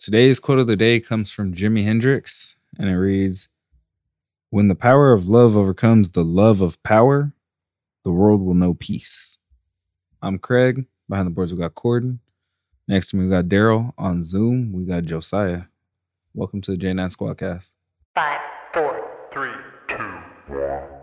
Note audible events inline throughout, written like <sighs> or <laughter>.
Today's quote of the day comes from Jimi Hendrix, and it reads When the power of love overcomes the love of power, the world will know peace. I'm Craig. Behind the boards, we got Corden. Next to me, we got Daryl. On Zoom, we got Josiah. Welcome to the J9 Squadcast. Five, four, Three, two, one.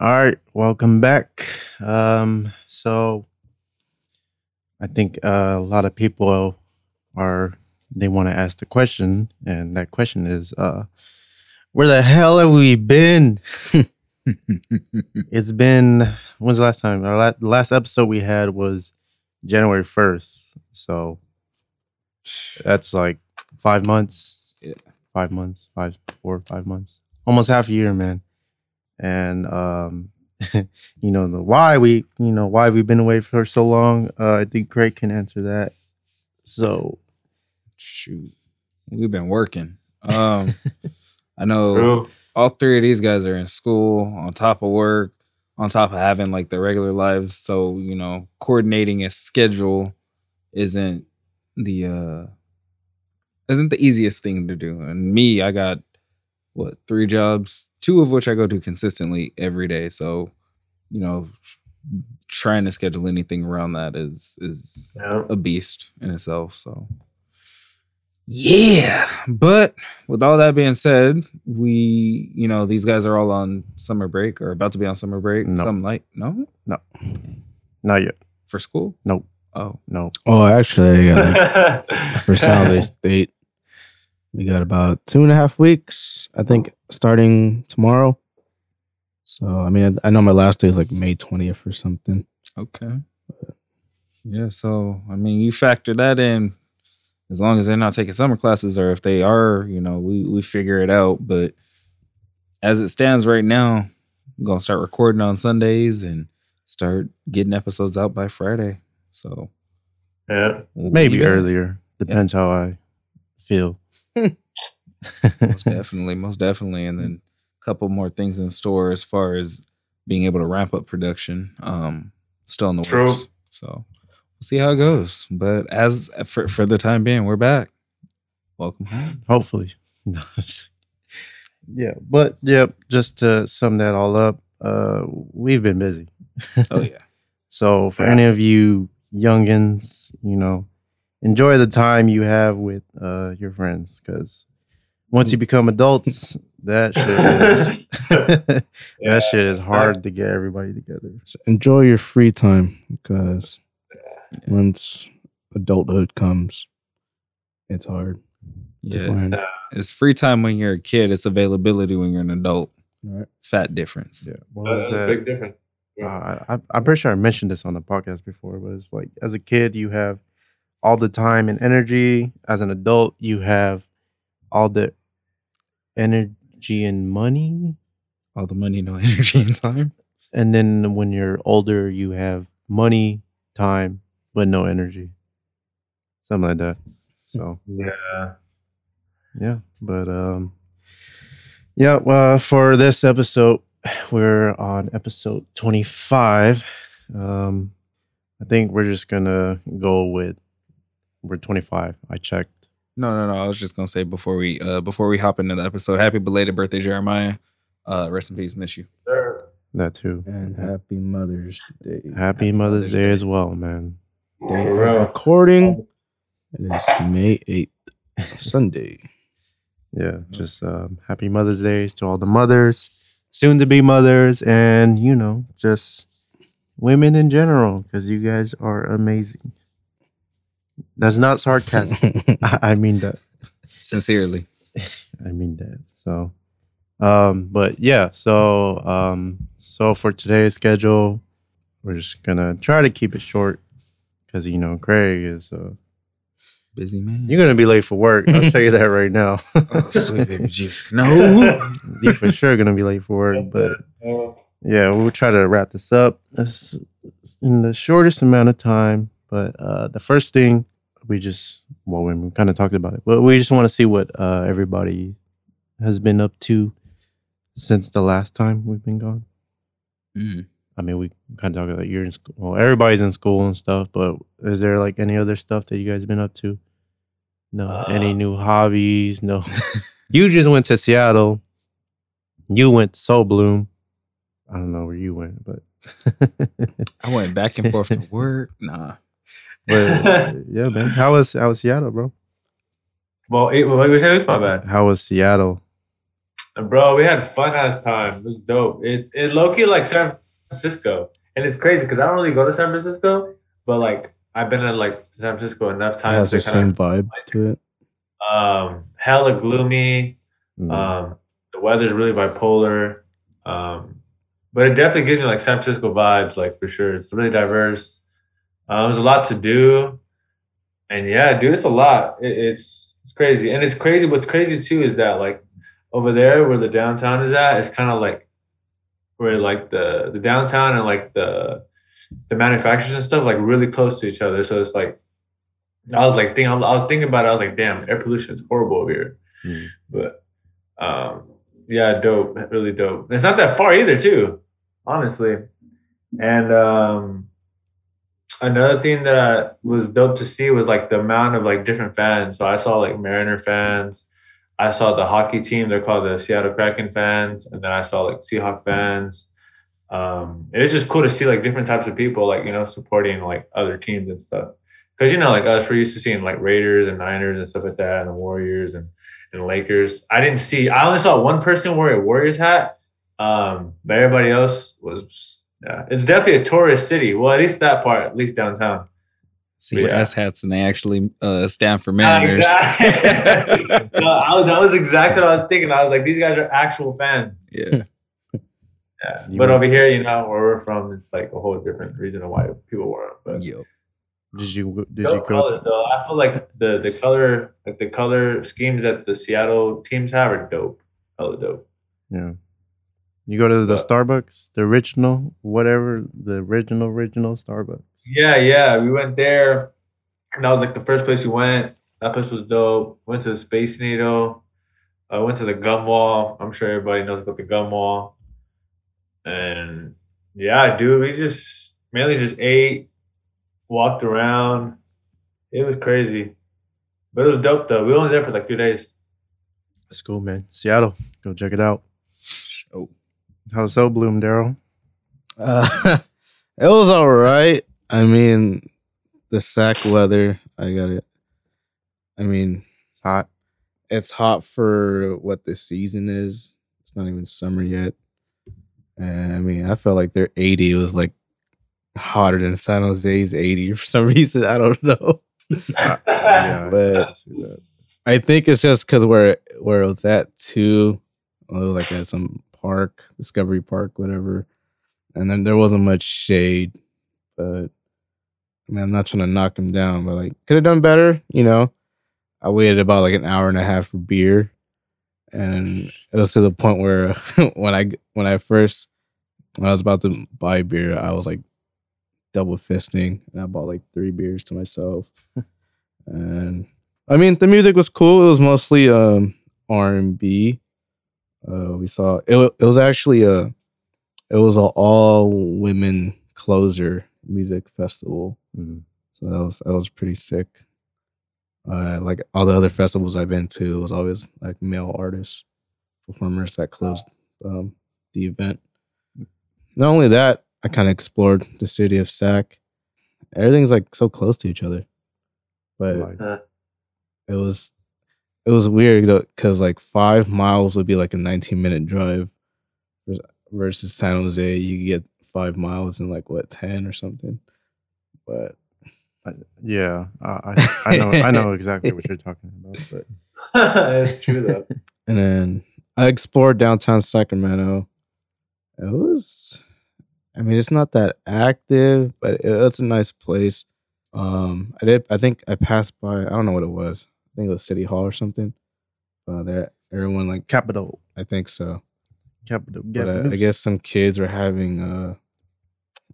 All right, welcome back. Um, so I think uh, a lot of people are they want to ask the question, and that question is, uh, where the hell have we been? <laughs> it's been when's the last time? Our la- last episode we had was January first, so that's like five months. Yeah. five months, five, four, five months, almost half a year, man. And um, <laughs> you know the why we, you know why we've been away for so long. Uh, I think Craig can answer that. So Shoot. We've been working. Um, <laughs> I know True. all three of these guys are in school on top of work on top of having like their regular lives so you know coordinating a schedule isn't the uh isn't the easiest thing to do and me i got what three jobs two of which i go to consistently every day so you know trying to schedule anything around that is is Yeah. a beast in itself. So, yeah. But with all that being said, we, you know, these guys are all on summer break or about to be on summer break. No. Some like, no, No. not yet. for school. Nope. Oh, No. Oh, actually, I got like, for San Jose State, we got about two and a half weeks. I think starting tomorrow. So I mean, I, I know my last day is like May twentieth or something. okay. Yeah. So, I mean, you factor that in as long as they're not taking summer classes or if they are, you know, we, we figure it out. But as it stands right now, I'm going to start recording on Sundays and start getting episodes out by Friday. So, yeah. we'll Maybe earlier. Depends how I feel. Most definitely, most definitely, and then a couple more things in store as far as being able to ramp up production. Um, still in the True. works, so we'll see how it goes. But as for for the time being, we're back. Welcome home. Hopefully. <laughs> Yeah, but yep. Just to sum that all up, uh, we've been busy. Oh yeah, <laughs> So for Yeah. any of you youngins, you know, enjoy the time you have with uh, your friends because once you become adults, that shit is <laughs> <laughs> that shit is hard to get everybody together. So enjoy your free time because once adulthood comes, it's hard to yeah. find. It's free time when you're a kid. It's availability when you're an adult. Right. Fat difference. Yeah, what was That's that? big difference. Uh, I, I- I'm pretty sure I mentioned this on the podcast before, but it's like as a kid, you have all the time and energy. As an adult, you have all the energy and money. All the money, no <laughs> energy, and time. And then when you're older, you have money, time, but no energy. Something like that. So Yeah. yeah, but um, yeah. Well, for this episode, we're on episode 25. Um, I think we're just gonna go with we're 25. I checked. No, no, no. I was just gonna say before we uh before we hop into the episode, happy belated birthday, Jeremiah. Uh, rest in peace. Miss you. Sure. That too. And happy Mother's Day. Happy Mother's Day as well, man. Day For of real. recording. It is May eighth, <laughs> Sunday. Yeah, just um, happy Mother's Days to all the mothers, soon to be mothers, and you know, just women in general, because you guys are amazing. That's not sarcasm. <laughs> I, I mean that. Sincerely. <laughs> I mean that. So, um, but yeah. So, um, so for today's schedule, we're just gonna try to keep it short, because you know Craig is. a Busy man. you're gonna be late for work. I'll tell you that <laughs> right now. oh, sweet baby Jesus. No. you for sure gonna be late for work, but yeah, we'll try to wrap this up in the shortest amount of time. But uh, the first thing we just well, we kind of talked about it, but we just want to see what uh, everybody has been up to since the last time we've been gone? Mm. I mean, we kind of talk about you're in school. Well, everybody's in school and stuff, but is there like any other stuff that you guys been up to? No, any Uh, new hobbies? No. <laughs> you just went to Seattle. You went to Sol Blume. I don't know where you went, but I went back and forth to work. Nah. But <laughs> yeah, man. How was how was Seattle, bro? well, it, well, like we said, it's my bad. How was Seattle? And bro, we had fun ass time. It was dope. It it low key like San Francisco, and it's crazy because I don't really go to San Francisco, but like I've been in like San Francisco enough It times has the same vibe to it. um hella gloomy. Mm. Um, the weather's really bipolar. Um, but it definitely gives me like San Francisco vibes, like for sure. It's really diverse. Uh, there's a lot to do, and yeah, dude, it's a lot. It, it's it's crazy, and it's crazy. What's crazy too is that like over there where the downtown is at, it's kind of like where like the the downtown and like the the manufacturers and stuff like really close to each other. So it's like I was like thinking, I was thinking about it. I was like, damn, air pollution is horrible over here. Mm. But um, yeah, dope, really dope. And it's not that far either, too, honestly. And um, another thing that was dope to see was like the amount of like different fans. So I saw like Mariner fans. I saw the hockey team. They're called the Seattle Kraken fans, and then I saw like Seahawk fans. Um, it was just cool to see like different types of people, like you know, supporting like other teams and stuff. Because you know, like us, we're used to seeing like Raiders and Niners and stuff like that, and the Warriors and and Lakers. I didn't see. I only saw one person wear a Warriors hat. Um, but everybody else was. Yeah, it's definitely a tourist city. Well, at least that part, at least downtown. See, Yeah. S hats and they actually uh, stand for Ah, Mariners. exactly. <laughs> No, I was, that was exactly what I was thinking. I was like, these guys are actual fans. yeah. <laughs> Yeah. You but over here, you know, where we're from, it's like a whole different reason of why people wear them. But Yo. Did you go- did you go? colors, though. I feel like the the color, like the color schemes that the Seattle teams have are dope. Hella dope. Yeah. You go to the Starbucks, the original, whatever, the original original Starbucks. Yeah, yeah. We went there. And that was like the first place we went. That place was dope. Went to the Space Needle. I went to the gum wall. I'm sure everybody knows about the gum wall. And yeah, dude, we just mainly just ate, walked around. It was crazy. But it was dope though. We were only there for like two days. That's cool, man. Seattle, go check it out. Oh. How's Sol Blume, Daryl? Uh, <laughs> it was all right. I mean, the Sac weather, I got it. I mean, It's hot. it's hot for what the season is. It's not even summer yet. And I mean, I felt like their 80 was like hotter than San Jose's 80 for some <laughs> reason. I don't know. Yeah, <laughs> But-. I think it's just because where where it's at too. It was like at some park, Discovery Park, whatever. And then there wasn't much shade, but I mean, I'm not trying to knock him down, but like could have done better, you know. I waited about like an hour and a half for beer, and it was to the point where <laughs> when I when I first when I was about to buy beer, I was like double fisting, and I bought like three beers to myself, <laughs> and I mean, the music was cool. It was mostly um R and B. Uh, we saw it. It was actually a, it was an all women closer music festival. Mhm. So that was that was pretty sick. Uh, like all the other festivals I've been to, it was always like male artists, performers that closed um, the event. Not only that, I kind of explored the city of Sac. Everything's like so close to each other, but Like, it was it was weird because like five miles would be like a 19 minute drive versus san jose you get five miles in like what 10 or something but yeah, I, I, I know, I know exactly what you're <laughs> talking about. But <laughs> it's true though. and then i explored downtown sacramento it was i mean it's not that active but it, it's a nice place um i did i think i passed by i don't know what it was i think it was city hall or something uh there everyone like capital, i think so capital. but uh, I guess some kids were having uh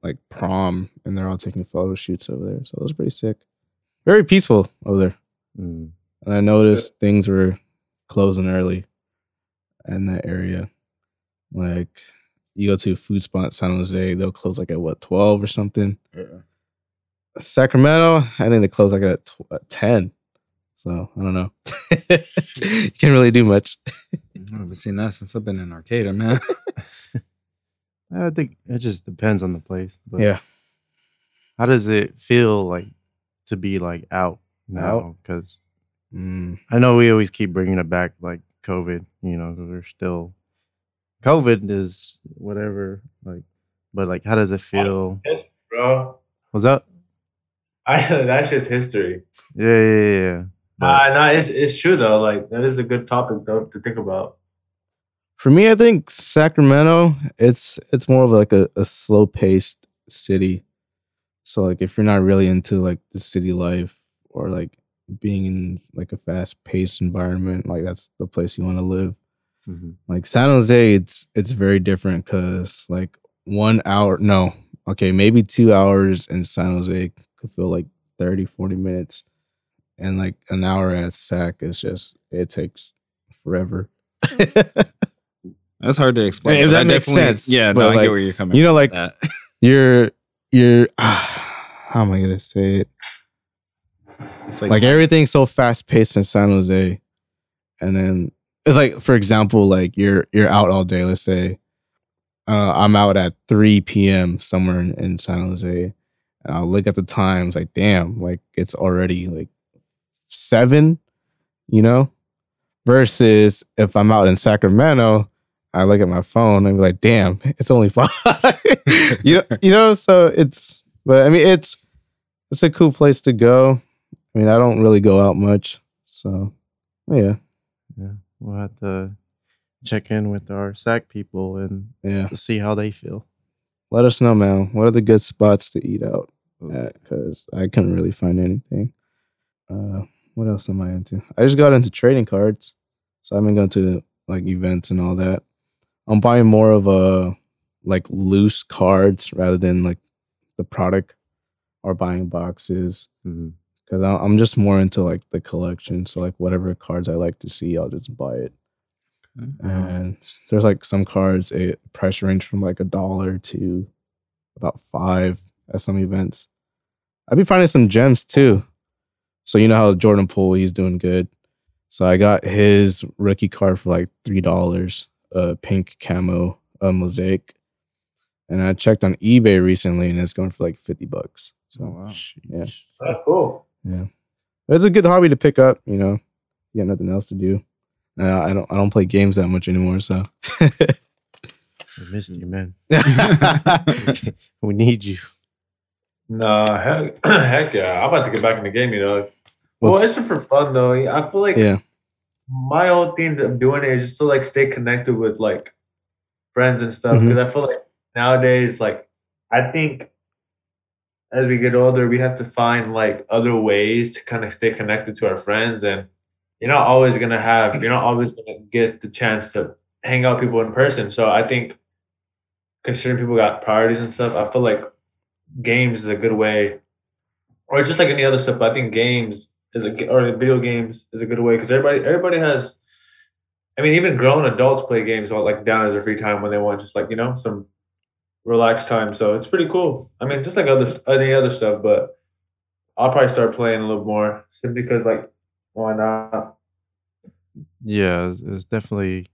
like prom and they're all taking photo shoots over there. So it was pretty sick. Very peaceful over there. Mm. And I noticed things were closing early. in that area. Like you go to a food spot San Jose, they'll close like at what twelve or something. Sacramento, I think they close like at, tw- at ten. So I don't know. <laughs> you can't really do much. I haven't seen that since I've been in Arcata, man. <laughs> I think it just depends on the place. But Yeah. How does it feel like to be like out now? Because Mm, I know we always keep bringing it back, like COVID. You know, because we're still COVID is whatever. Like, but like, how does it feel? Yes, bro. What's up? I that shit's history. Yeah, yeah, yeah. But- Nah, nah, it's, it's true though. Like that is a good topic though to think about. For me, I think Sacramento, it's it's more of like a, a slow paced city. So like if you're not really into like the city life or like being in like a fast paced environment, like that's the place you want to live. Mhm. Like San Jose, it's it's very different because like one hour, no, okay, maybe two hours in San Jose could feel like 30, 40 minutes. And like an hour at Sac is just it takes forever. <laughs> That's hard to explain. If but that I makes sense, Yeah, but no, I like, get where you're coming. you know, like that. you're you're <sighs> how am I gonna say it? it's Like, everything's so fast paced in San Jose, and then it's like, for example, like you're you're out all day. Let's say uh, I'm out at 3 p.m. somewhere in, in San Jose, and I'll look at the times. Like, damn, like it's already like seven, you know. Versus if I'm out in Sacramento, I look at my phone and be like, damn, it's only <laughs> five. you know, you know. So it's, but I mean, it's it's a cool place to go. I mean, I don't really go out much, so yeah, Yeah, we'll have to check in with our SAC people and yeah. see how they feel. Let us know, man. What are the good spots to eat out at? Because I couldn't really find anything. Uh, what else am I into? I just got into trading cards, so I've been going to like events and all that. I'm buying more of a like loose cards rather than like the product or buying boxes. Mm-hmm. Because I'm just more into like the collection. So like whatever cards I like to see, I'll just buy it. And there's like some cards, a price range from like a dollar to about five at some events. I've been finding some gems too. So you know how Jordan Poole, he's doing good. So I got his rookie card for like three dollars, a pink camo, uh, mosaic. And I checked on eBay recently, and it's going for like fifty bucks. So Oh, wow. Yeah. That's cool. yeah, it's a good hobby to pick up. You know, you got nothing else to do. Uh, I don't. I don't play games that much anymore. So We missed you, man. <laughs> <laughs> we need you. Nah, heck, <clears throat> heck yeah. I'm about to get back in the game, you know. Well, it's for fun though. I feel like yeah, my whole thing of doing it is just to like stay connected with like friends and stuff. Mm-hmm. Because I feel like nowadays, like I think as we get older, we have to find like other ways to kind of stay connected to our friends, and you're not always gonna have, you're not always gonna get the chance to hang out with people in person. So I think considering people got priorities and stuff, I feel like games is a good way, or just like any other stuff. But I think games is a or video games is a good way because everybody everybody has. I mean, even grown adults play games all like down as their free time when they want just like you know some relaxed time. So it's pretty cool. I mean, just like other any other stuff, but I'll probably start playing a little more simply because like why not? Yeah, it's definitely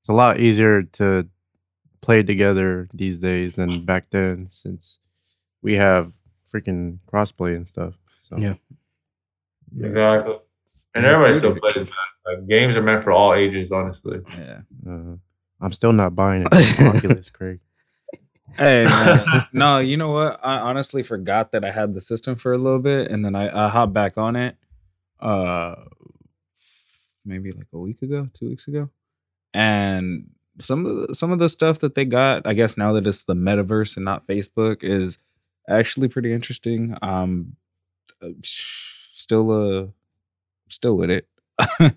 it's a lot easier to play together these days than back then since we have freaking crossplay and stuff. So Yeah. Exactly. And everybody still plays. Man. Like games are meant for all ages, honestly. Yeah. uh, I'm still not buying it. Oculus, Craig. <laughs> Hey, <laughs> no, you know what? I honestly forgot that I had the system for a little bit, and then I, I hopped back on it. Uh, maybe like a week ago, two weeks ago, and some of the, some of the stuff that they got, I guess now that it's the metaverse and not Facebook, is actually pretty interesting. Um, uh, still uh, still with it. <laughs>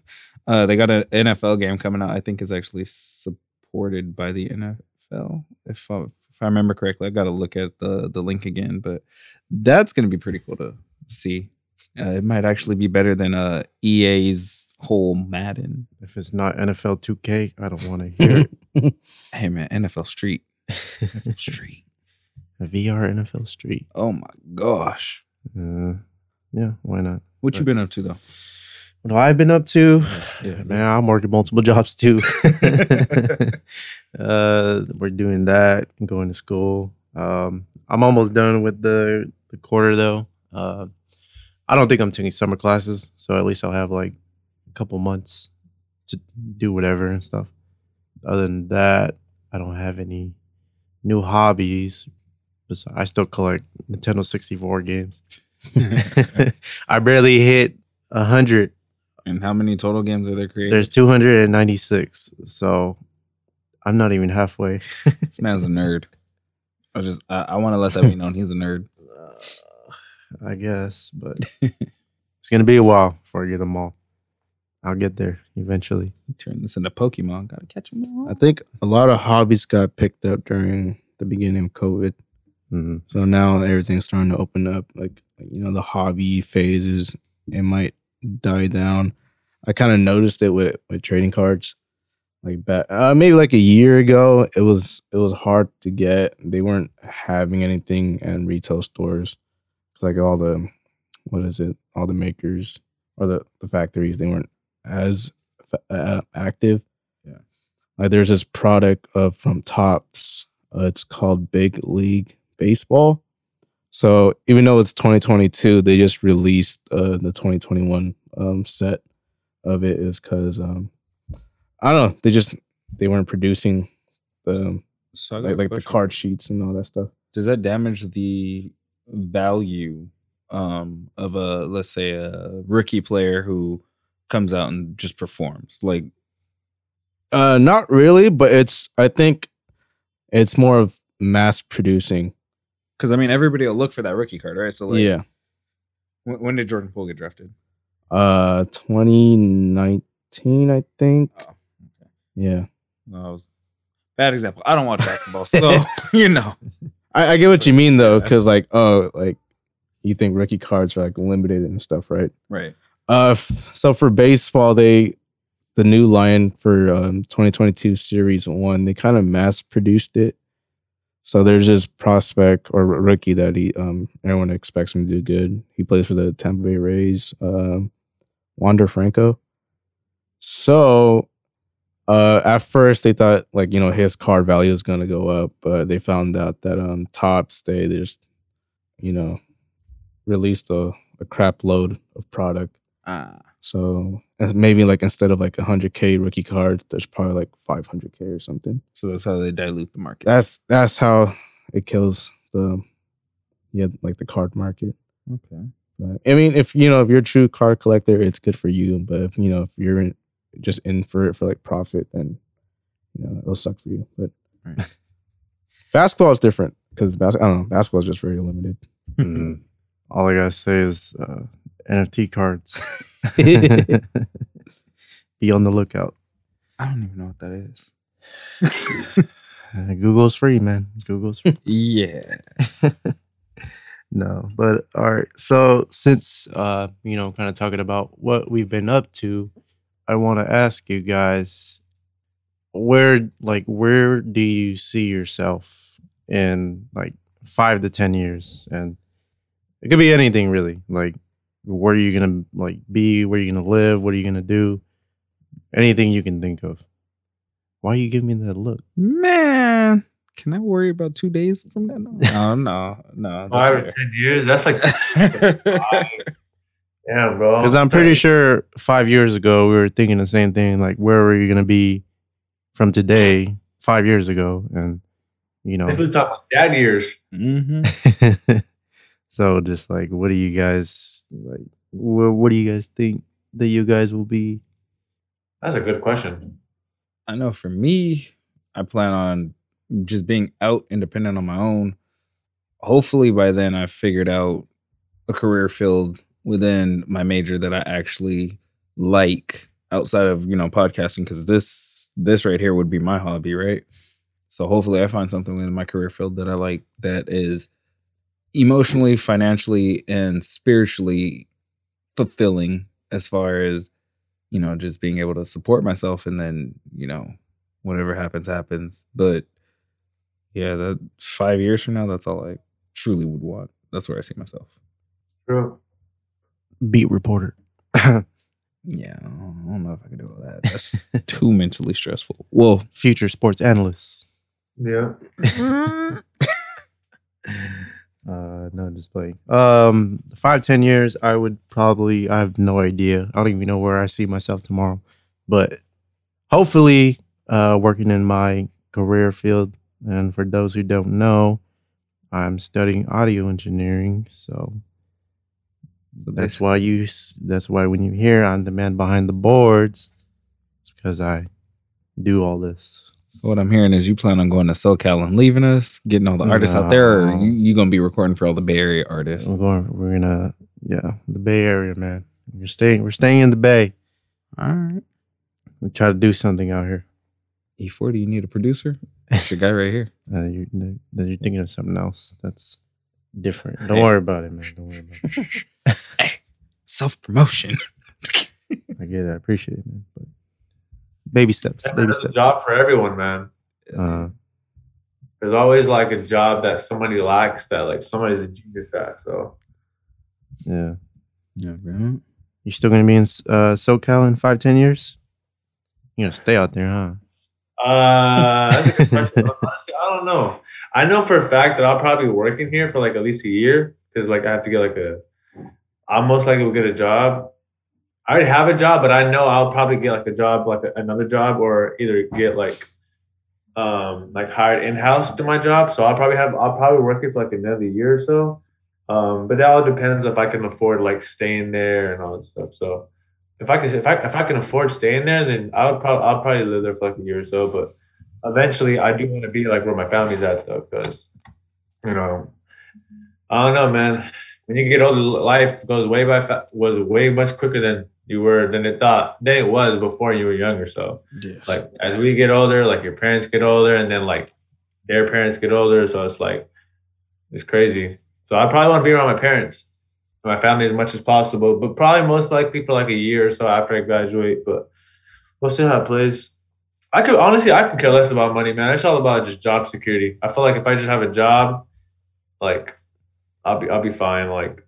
uh, they got an NFL game coming out. I think is actually supported by the NFL. If I, if I remember correctly, I got to look at the the link again, but that's gonna be pretty cool to see. Uh, it might actually be better than uh EA's whole Madden. If it's not NFL 2K, I don't want to hear it. <laughs> Hey man, NFL Street. <laughs> NFL Street. VR NFL Street. Oh my gosh. Uh, yeah, why not? What you been up to though? What have I been up to? Yeah. Man, I'm working multiple <laughs> jobs too. <laughs> uh, we're doing that, going to school. Um, I'm almost done with the, the quarter though. Uh, I don't think I'm taking summer classes, so at least I'll have like a couple months to do whatever and stuff. Other than that, I don't have any new hobbies. Bes- I still collect Nintendo 64 games. <laughs> <laughs> I barely hit a hundred And how many total games are there created? there's 296. So I'm not even halfway. this man's a nerd. I just I, I want to let that be known. He's a nerd. <laughs> Uh, I guess, but it's gonna be a while before I get them all. I'll get there eventually. Turn this into Pokemon. Gotta catch them all. I think a lot of hobbies got picked up during the beginning of COVID. Mhm. So now everything's starting to open up. Like you know, the hobby phases it might die down. I kind of noticed it with with trading cards. Like back, uh, maybe like a year ago, it was it was hard to get. They weren't having anything in retail stores. 'Cause, like all the what is it? All the makers or the the factories, they weren't as uh, active. Yeah. Like there's this product uh, from Topps. Uh, it's called Big League Baseball. So even though it's 2022, they just released uh, the 2021 um, set of it. Is because um, I don't know. They just they weren't producing the So like, like the card sheets and all that stuff. Does that damage the value um of a let's say a rookie player who comes out and just performs? Like Uh, not really, but it's I think it's more of mass producing. Because I mean everybody will look for that rookie card, right? So like yeah. when, when did Jordan Poole get drafted? Uh, 2019, I think. Oh, okay. Yeah. No, that was bad example. I don't watch basketball, so <laughs> <laughs> you know. I, I get what you mean though, because like, oh, like you think rookie cards are like limited and stuff, right? Right. Uh, f- so for baseball, they the new line for um 2022 Series One, they kind of mass produced it. So there's this prospect or rookie that he um everyone expects him to do good. He plays for the Tampa Bay Rays, um, Wander Franco. So uh at first they thought like you know his card value is gonna go up, but they found out that um Topps they just you know released a, a crap load of product. Ah. So maybe like instead of like a hundred K rookie card, there's probably like five hundred K or something. So that's how they dilute the market. That's that's how it kills the yeah, like the card market. okay. But, I mean, if you know if you're a true card collector, it's good for you. But if you know if you're in, just in for it for like profit, then you know it'll suck for you. But Right. <laughs> basketball is different because bas- I don't know basketball is just very limited. <laughs> Mhm. All I gotta say is uh, NFT cards. <laughs> <laughs> Be on the lookout. I don't even know what that is. Uh, <laughs> Google's free, man. Google's free. Yeah. no, but all right. So since uh, you know, kind of talking about what we've been up to, I want to ask you guys where like where do you see yourself in like 5 to 10 years and it could be anything really. Like where are you going to like be, where are you going to live, what are you going to do? Anything you can think of. Why are you give me that look? Man, can I worry about two days from now? No, <laughs> no, no. Five or ten years. That's like fair. <laughs> yeah, bro. Because I'm pretty sure five years ago we were thinking the same thing. Like, where were you gonna be from today, five years ago, and you know. This was talking about dad years. hmm <laughs> so just like, what do you guys like? What, what do you guys think that you guys will be? That's a good question. I know for me, I plan on just being out independent on my own. Hopefully by then I've figured out a career field within my major that I actually like outside of, you know, podcasting cuz this this right here would be my hobby, right? So hopefully I find something within my career field that I like that is emotionally, financially and spiritually fulfilling as far as you know just being able to support myself and then you know whatever happens happens but yeah that five years from now that's all i truly would want that's where i see myself True. Beat reporter. <laughs> yeah i don't, I don't know if i can do all that that's too mentally stressful well Future sports analyst. Yeah. <laughs> Mm-hmm. <laughs> Uh, no, just playing. Um, five, ten years, I would probably. I have no idea. I don't even know where I see myself tomorrow, but hopefully, uh, working in my career field. And for those who don't know, I'm studying audio engineering, so so that's why you. That's why when you hear on the man behind the boards, it's because I do all this. So what I'm hearing is you plan on going to SoCal and leaving us, getting all the artists out there, or you, you gonna be recording for all the Bay Area artists? We're going. We're gonna. Yeah, the Bay Area, man. We're staying. We're staying in the Bay. All right. We try to do something out here. E40, you need a producer? That's your guy right here. <laughs> Uh, you're, you're thinking of something else that's different. Don't Hey. worry about it, man. Don't worry about it. <laughs> Self promotion. <laughs> I get it. I appreciate it, man. But baby steps. Baby There's a steps. job for everyone, man. Uh, There's always like a job that somebody lacks that like somebody's a genius at. So yeah. Yeah, man. You still gonna be in uh, SoCal in five, ten years? You gonna stay out there, huh? Uh, that's a good question. <laughs> Honestly, I don't know. I know for a fact that I'll probably be working here for like at least a year because like I have to get like a. I most likely will get a job. I already have a job, but I know I'll probably get like a job, like a, another job, or either get like, um, like hired in house to my job. So I'll probably have I'll probably work here for like another year or so. Um, but that all depends if I can afford like staying there and all that stuff. So if I can if I if I can afford staying there, then I'll probably I'll probably live there for like a year or so. But eventually, I do want to be like where my family's at though, because you know, I don't know, man. When you get older, life goes way by fa- was way much quicker than you were than it thought than it was before you were younger. So Yeah. like as we get older, like your parents get older, and then like their parents get older. So it's like it's crazy. So I probably want to be around my parents, my family as much as possible, but probably most likely for like a year or so after I graduate. But we'll see how it plays. I could honestly, I could care less about money, man. It's all about just job security. I feel like if I just have a job, like I'll be I'll be fine. Like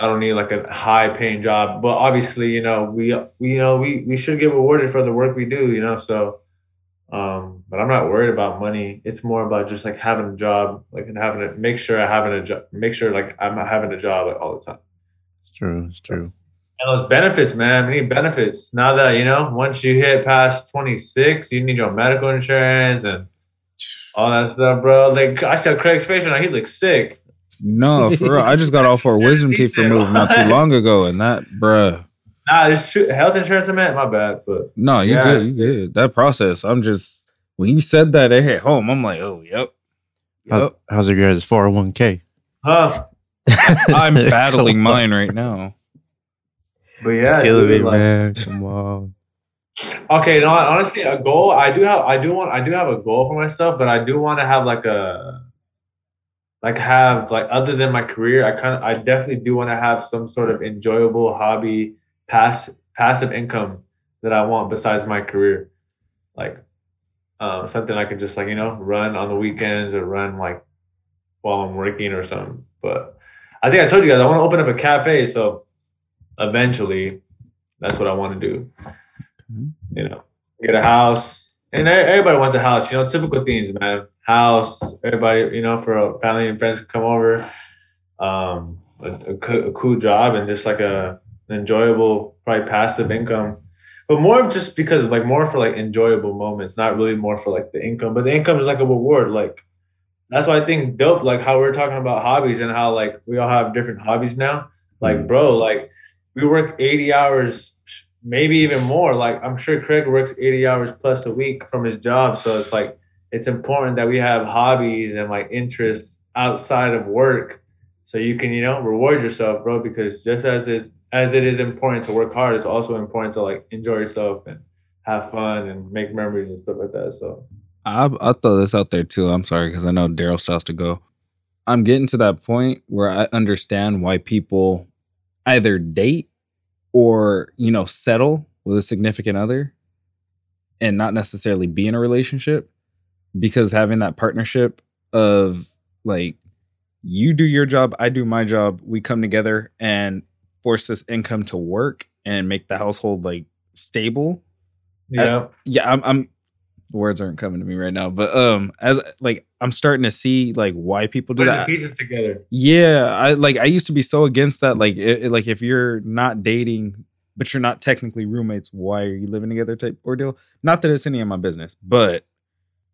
I don't need like a high paying job, but obviously, you know, we we you know we we should get rewarded for the work we do, you know. So, um, but I'm not worried about money. It's more about just like having a job, like and having to make sure I having a job, make sure like I'm having a job like, all the time. It's true. It's true. And those benefits, man, we need benefits. Now that you know, once you hit past 26, you need your medical insurance and all that stuff, bro. Like I saw Craig's face and he looks sick. No, for real. I just got all four wisdom teeth removed not too long ago, and that, bruh. Nah, it's true. Health insurance, I meant my bad, but No, you Yeah. good. You good. That process. I'm just when you said that it hit home. I'm like, oh, yep, How, yep. how's your guys' 401k? huh? <laughs> I'm battling mine right now. But yeah, Killing dude, me, like- man. Come on. Okay, no, honestly, a goal. I do have. I do want. I do have a goal for myself, but I do want to have like a, like have like other than my career. I kind of. I definitely do want to have some sort of enjoyable hobby, pass passive income that I want besides my career, like, um, something I can just like you know run on the weekends or run like while I'm working or something. But I think I told you guys I want to open up a cafe. So eventually, that's what I want to do you know, get a house. And everybody wants a house, you know, typical things, man. House, everybody, you know, for family and friends to come over. Um, a, a, co- a cool job and just like a an enjoyable, probably passive income. But more of just because like more for like enjoyable moments, not really more for like the income. But the income is like a reward. Like that's why I think dope, like how we're talking about hobbies and how like we all have different hobbies now. Like, bro, like we work 80 hours maybe even more. Like I'm sure Craig works 80 hours plus a week from his job. So it's like it's important that we have hobbies and like interests outside of work so you can, you know, reward yourself, bro, because just as is as it is important to work hard, it's also important to like enjoy yourself and have fun and make memories and stuff like that. So I I'll throw this out there too. I'm sorry because I know Daryl still has to go. I'm getting to that point where I understand why people either date or you know settle with a significant other and not necessarily be in a relationship because having that partnership of like you do your job i do my job we come together and force this income to work and make the household like stable Yeah. yeah i'm i'm words aren't coming to me right now but um as like i'm starting to see like why people do the that pieces together. yeah i like i used to be so against that like it, it- like if you're not dating but you're not technically roommates why are you living together type ordeal not that it's any of my business but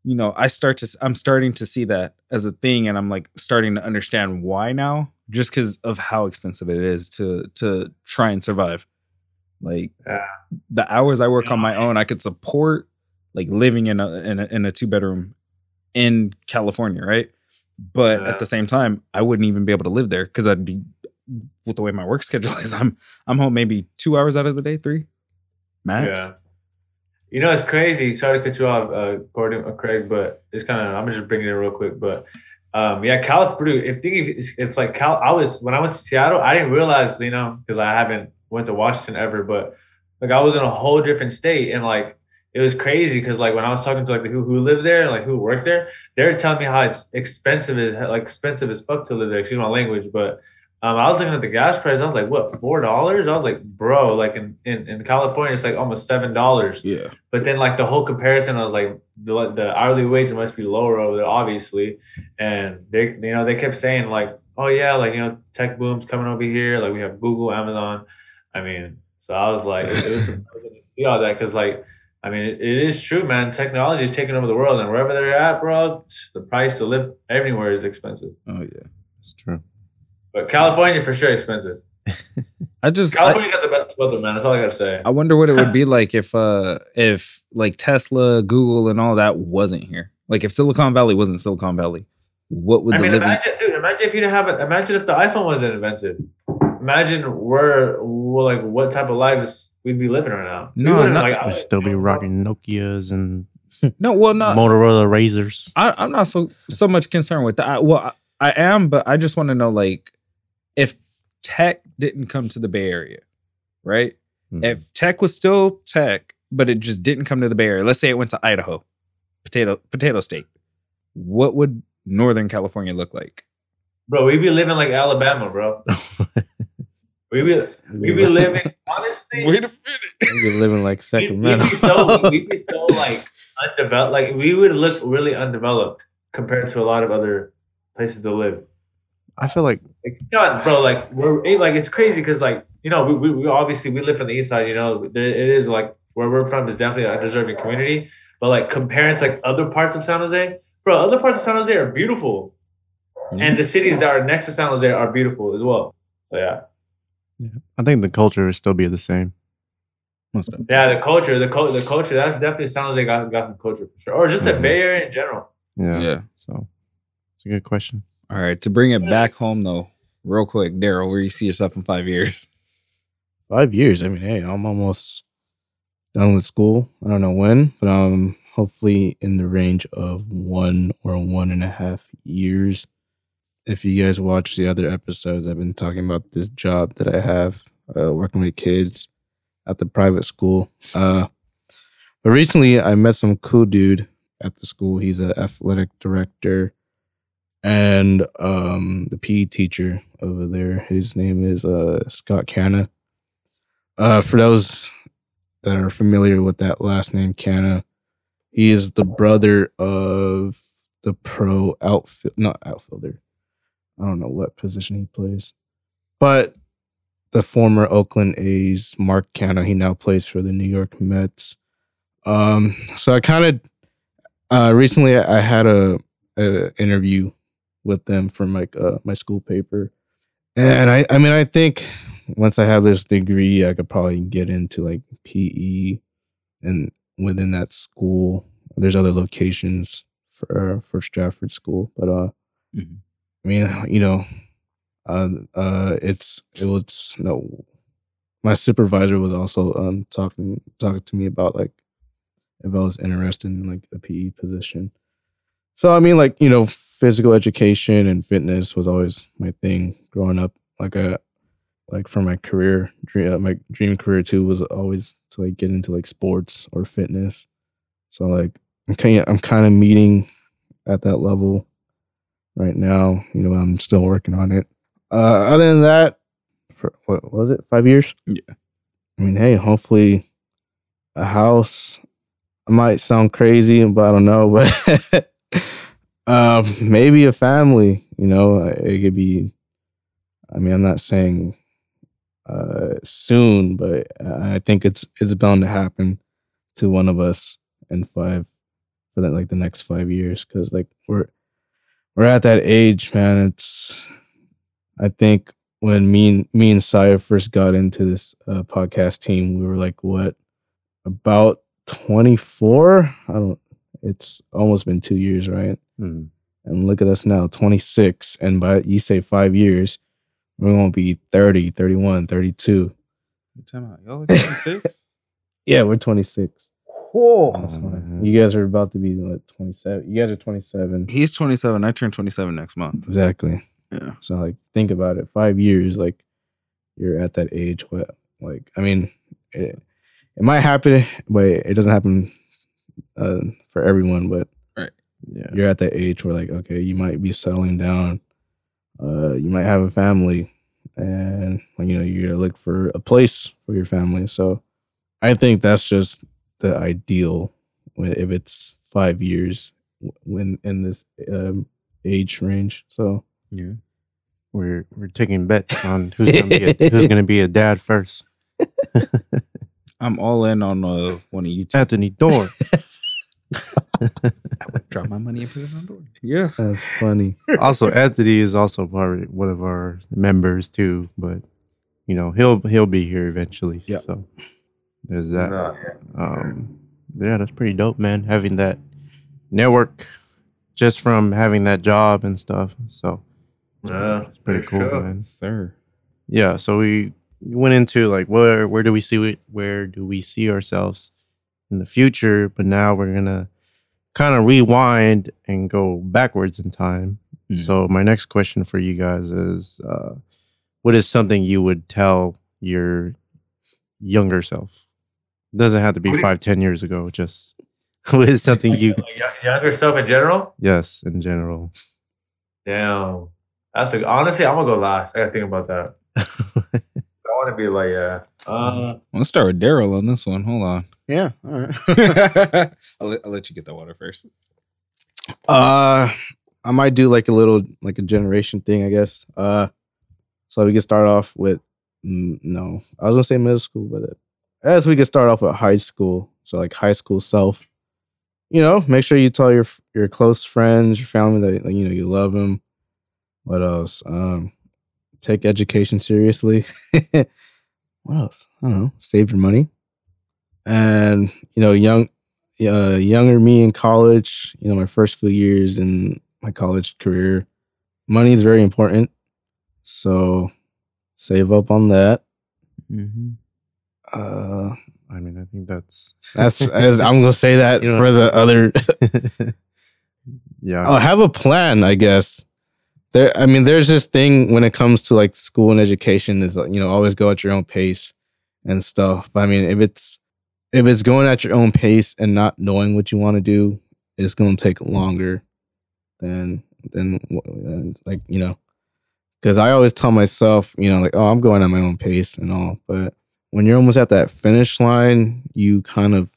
you know i start to I'm starting to see that as a thing and i'm like starting to understand why now just because of how expensive it is to to try and survive like Yeah. the hours i work on my own i could support like living in a in a, in a two bedroom in california right but Yeah. at the same time i wouldn't even be able to live there because i'd be with the way my work <laughs> schedule is i'm i'm home maybe two hours out of the day three max Yeah. You know, it's crazy. Sorry to cut you off, uh, Gordon or Craig, but it's kind of, I'm just bringing it real quick. But um, yeah, California, if thinking, if, if like Cal, I was, when I went to Seattle, I didn't realize, you know, because I haven't went to Washington ever, but like I was in a whole different state and like, it was crazy because like when I was talking to like the who who live there, and like who worked there, they're telling me how it's expensive, as- like expensive as fuck to live there. Excuse my language, but um, I was looking at the gas price. I was like, what, four dollars? I was like, bro, like in, in, in California, it's like almost seven dollars. yeah But then like the whole comparison, I was like, the, the hourly wage must be lower over there, obviously. And they, you know, they kept saying like, oh yeah, like you know, tech boom's coming over here. Like we have Google, Amazon. I mean, so I was like, it, was <laughs> surprising to see all that because like, I mean, it, it is true, man. Technology is taking over the world, and wherever they're at, bro, the price to live everywhere is expensive. oh yeah It's true. But California for sure expensive. <laughs> i just I, California got the best weather, man. That's all I gotta say. I wonder what it would be <laughs> like if uh if like Tesla, Google, and all that wasn't here. Like if Silicon Valley wasn't Silicon Valley, what would I the mean, living? imagine, dude. Imagine if you didn't have it. Imagine if the iPhone wasn't invented. Imagine where, well, like, what type of lives we'd be living right now. We No, wouldn't, like, I We'd would- still be rocking Nokia's and <laughs> no, well, not. Motorola Razrs. I, I'm not so so much concerned with that. I, well, I, I am, but I just want to know like if tech didn't come to the Bay Area, right? Hmm. If tech was still tech, but it just didn't come to the Bay Area. Let's say it went to Idaho, potato potato state. What would Northern California look like? bro. We'd be living like Alabama, bro. <laughs> We be we be living honestly. a minute. You're living like We'd, we'd be so we'd be so like undeveloped. Like we would look really undeveloped compared to a lot of other places to live. I feel like Like, God, bro, like we're like it's crazy because like you know we, we, we obviously we live from the east side. You know, there, it is like where we're from is definitely a deserving community. But like comparing to like other parts of San Jose, bro, other parts of San Jose are beautiful, and the cities that are next to San Jose are beautiful as well. So yeah, I think the culture would still be the same. Yeah, the culture, the culture, the culture. That's definitely San Jose got got some culture for sure, or just the Mhm. Bay Area in general. Yeah. yeah. So it's a good question. All right, to bring it back home though, real quick, Daryl, where you see yourself in five years? <laughs> Five years. I mean, hey, I'm almost done with school. I don't know when, but I'm hopefully in the range of one or one and a half years. If you guys watch the other episodes, I've been talking about this job that I have, uh, working with kids at the private school. Uh, but recently, I met some cool dude at the school. He's an athletic director and um, the PE teacher over there. His name is uh, Scott Canha. Uh, for those that are familiar with that last name, Canha, he is the brother of the pro outfield, not outfielder. I don't know what position he plays, but the former Oakland A's Mark Canha. He now plays for the New York Mets. Um, so I kind of uh, recently I had a, a interview with them from like uh, my school paper, and I I mean I think once I have this degree, I could probably get into like PE, and within that school, there's other locations for for Stratford School, but uh, Mhm. I mean you know, uh, uh, it's it was no, my supervisor was also um talking talking to me about like if I was interested in like a PE position. So I mean, like you know, physical education and fitness was always my thing growing up. Like I, like for my career, dream, uh, my dream career too was always to like get into like sports or fitness. So like I'm kind of I'm kind of meeting at that level right now. You know, I'm still working on it. Uh, other than that, for, what was it? Five years? Yeah. I mean, hey, hopefully a house. I might sound crazy, but I don't know. <laughs> But um, maybe a family. You know, it could be. I mean, I'm not saying uh, soon, but I think it's it's bound to happen to one of us in five for like the next five years because like we're we're at that age, man. It's I think when me and me and Saya first got into this uh, podcast team, we were like what about 24? I don't. It's almost been two years, right? Hmm. And look at us now, 26. And by you say five years, we're going to be 30, 31, 32. Time out. Y'all are 26? Yeah, we're 26. Whoa. Oh, You guys are about to be what, 27. You guys are 27. He's 27. I turn 27 next month. Exactly. Yeah. So like think about it. Five years, like you're at that age. What like I mean, it, it might happen, but it doesn't happen uh, for everyone. But right. Yeah. you're at that age where like okay, you might be settling down. Uh, you might have a family, and like, you know you gotta look for a place for your family. So I think that's just the ideal when if it's five years when in this um, age range. So. Yeah. We're we're taking bets on who's gonna be a, who's gonna be a dad first. <laughs> <laughs> I'm all in on uh, one of you two. Anthony Dorn. <laughs> I would drop my money and put it on the door. Yeah. That's funny. also, Anthony is also part of, one of our members too, but you know he'll he'll be here eventually. Yeah. So there's that. No, yeah. Um, yeah, that's pretty dope, man. Having that network just from having that job and stuff. So Yeah, it's pretty for cool, sure. man. Sir. Yeah. So we went into like where where do we see it? Where do we see ourselves in the future? But now we're gonna kind of rewind and go backwards in time. Mhm. So my next question for you guys is, uh, what is something you would tell your younger self? doesn't have to be What do you- five, ten years ago. Just <laughs> what is something you? Younger self in general. Yes, in general. Damn, that's a, honestly, I'm gonna go last. I gotta think about that. <laughs> I want to be like, yeah. Uh, Let's start with Daryl on this one. Hold on. Yeah. All right. <laughs> <laughs> I'll, let, I'll let you get that water first. Uh, I might do like a little like a generation thing, I guess. Uh, so we can start off with mm, no, I was gonna say middle school, but uh, as we can start off with high school. So like high school self, you know, make sure you tell your your close friends, your family that like, you know you love them. What else? Um, take education seriously. <laughs> what else? I don't know. Save your money, and you know, young uh, younger me in college, you know, my first few years in my college career, money is very important. So save up on that. Mm-hmm. Uh, I mean, I think that's <laughs> that's as I'm gonna say that You know- for the other. <laughs> yeah. I'll have a plan, I guess. There, I mean, there's this thing when it comes to like school and education is you know always go at your own pace and stuff. I mean, if it's if it's going at your own pace and not knowing what you want to do, it's going to take longer than than like you know. Because I always tell myself, you know, like, oh, I'm going at my own pace and all, but when you're almost at that finish line, you kind of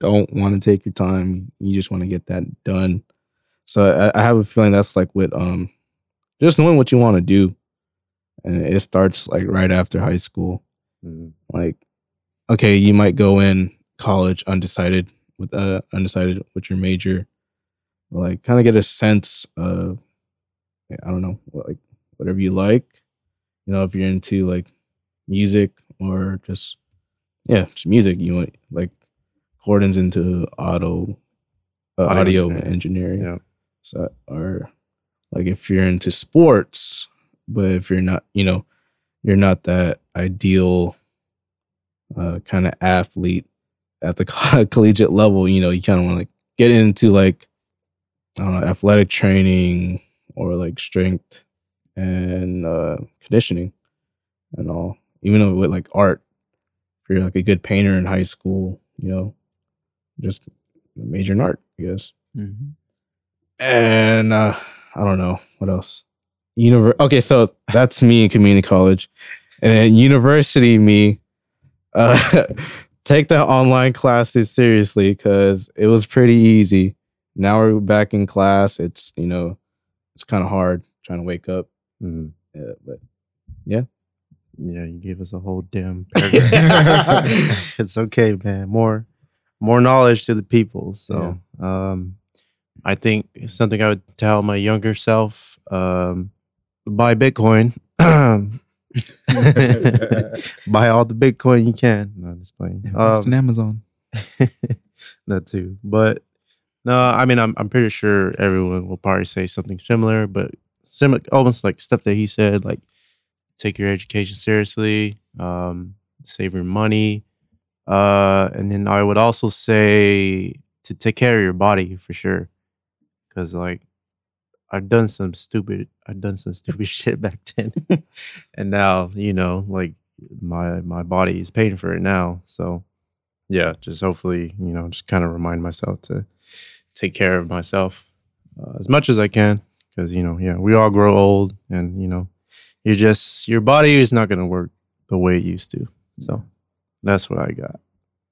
don't want to take your time. You just want to get that done. So I, I have a feeling that's like with um just knowing what you want to do. And it starts like right after high school. Mm. Like, okay, you might go in college undecided with uh undecided with your major. But like kind of get a sense of I don't know, like whatever you like. You know, if you're into like music or just yeah, just music, you want like Gordon's into auto uh, Audio audio, engineering. engineering. Yeah. So or like if you're into sports, but if you're not, you know, you're not that ideal uh, kind of athlete at the <laughs> collegiate level, you know, you kind of want to like get into like I don't know, athletic training or like strength and uh, conditioning. and all. Even with like art, if you're like a good painter in high school, you know, just major in art, I guess. Mm-hmm. And uh, I don't know what else. Univer- okay, so that's me in community college, and then university me. Uh, <laughs> take the online classes seriously because it was pretty easy. Now we're back in class. It's you know, it's kind of hard trying to wake up. Mhm. Yeah, but Yeah, you gave us a whole damn <laughs> paragraph. <laughs> it's okay, man. More more knowledge to the people. So um I think something I would tell my younger self, um, buy Bitcoin. <clears throat> <clears throat> <laughs> buy all the Bitcoin you can. No, I'm just playing. <laughs> Invest in Um, Amazon. <laughs> that too. But no, I mean, I'm I'm pretty sure everyone will probably say something similar, but similar, almost like stuff that he said, like take your education seriously, um, save your money, uh, and then I would also say to take care of your body for sure, because like I've done some stupid, I've done some stupid <laughs> shit back then, and now you know, like my my body is paying for it now, so yeah, just hopefully, you know, just kind of remind myself to take care of myself uh, as much as I can. Because, you know, yeah, we all grow old and, you know, you're just, your body is not going to work the way it used to. So that's what I got.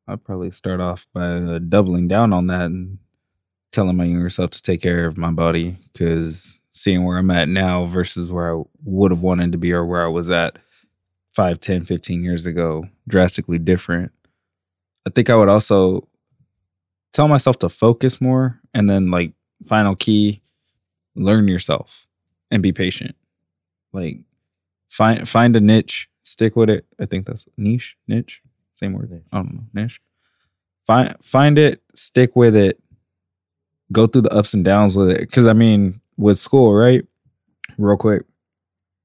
I'd probably start off by uh, doubling down on that and telling my younger self to take care of my body because seeing where I'm at now versus where I would have wanted to be or where I was at 5, 10, 15 years ago, drastically different. I think I would also tell myself to focus more and then, like, final key, learn yourself and be patient. Like, find find a niche, stick with it. I think that's niche, niche, same word. I don't know, niche. Find find it, stick with it, go through the ups and downs with it. Because I mean, with school, right? Real quick,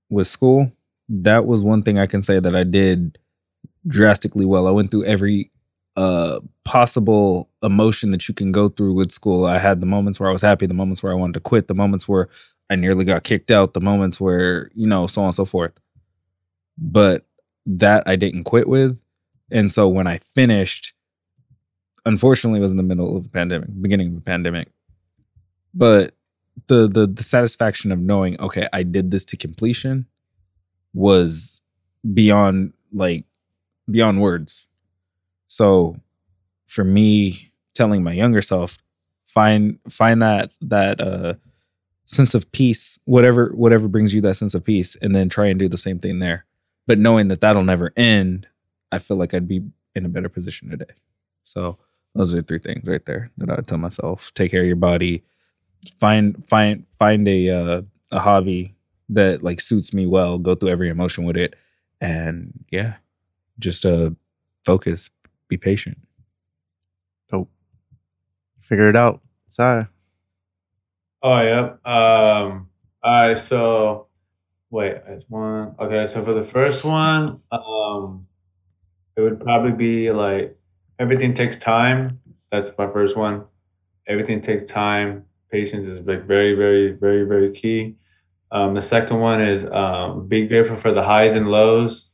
with school, that was one thing I can say that I did drastically well. I went through every uh possible emotion that you can go through with school. I had the moments where I was happy, the moments where I wanted to quit, the moments where I nearly got kicked out, the moments where, you know, so on and so forth. But that I didn't quit with. And so when I finished, unfortunately was in the middle of a pandemic, beginning of a pandemic. But the the the satisfaction of knowing, okay, I did this to completion was beyond like beyond words. So for me telling my younger self find find that that uh sense of peace whatever whatever brings you that sense of peace and then try and do the same thing there but knowing that that'll never end i feel like i'd be in a better position today so those are three things right there that i would tell myself take care of your body find find find a uh, a hobby that like suits me well go through every emotion with it and yeah just uh focus be patient Dope. Figure it out. Sorry. Oh yeah. Um. All right. So, wait. It's one. Okay. So for the first one, um, it would probably be like everything takes time. That's my first one. Everything takes time. Patience is like very, very, very, very key. Um, the second one is um, be grateful for the highs and lows.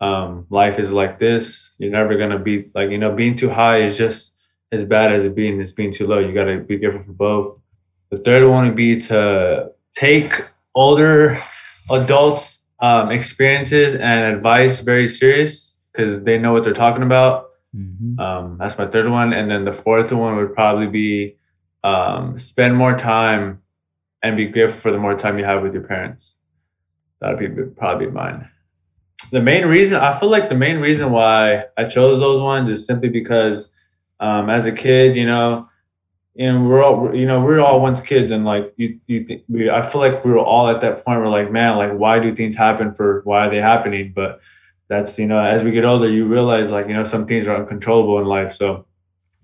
Um, life is like this. You're never gonna be like you know being too high is just as bad as it being as being too low. You gotta be grateful for both. The third one would be to take older adults' um, experiences and advice very serious because they know what they're talking about. Um, that's my third one, and then the fourth one would probably be um, spend more time and be grateful for the more time you have with your parents. That'd be probably mine. The main reason I feel like the main reason why I chose those ones is simply because um, as a kid, you know, know, we're all, you know, we're all once kids, and like you, you, think we, I feel like we were all at that point. Where like, man, like, why do things happen for? Why are they happening? But that's, you know, as we get older, you realize like, you know, some things are uncontrollable in life. So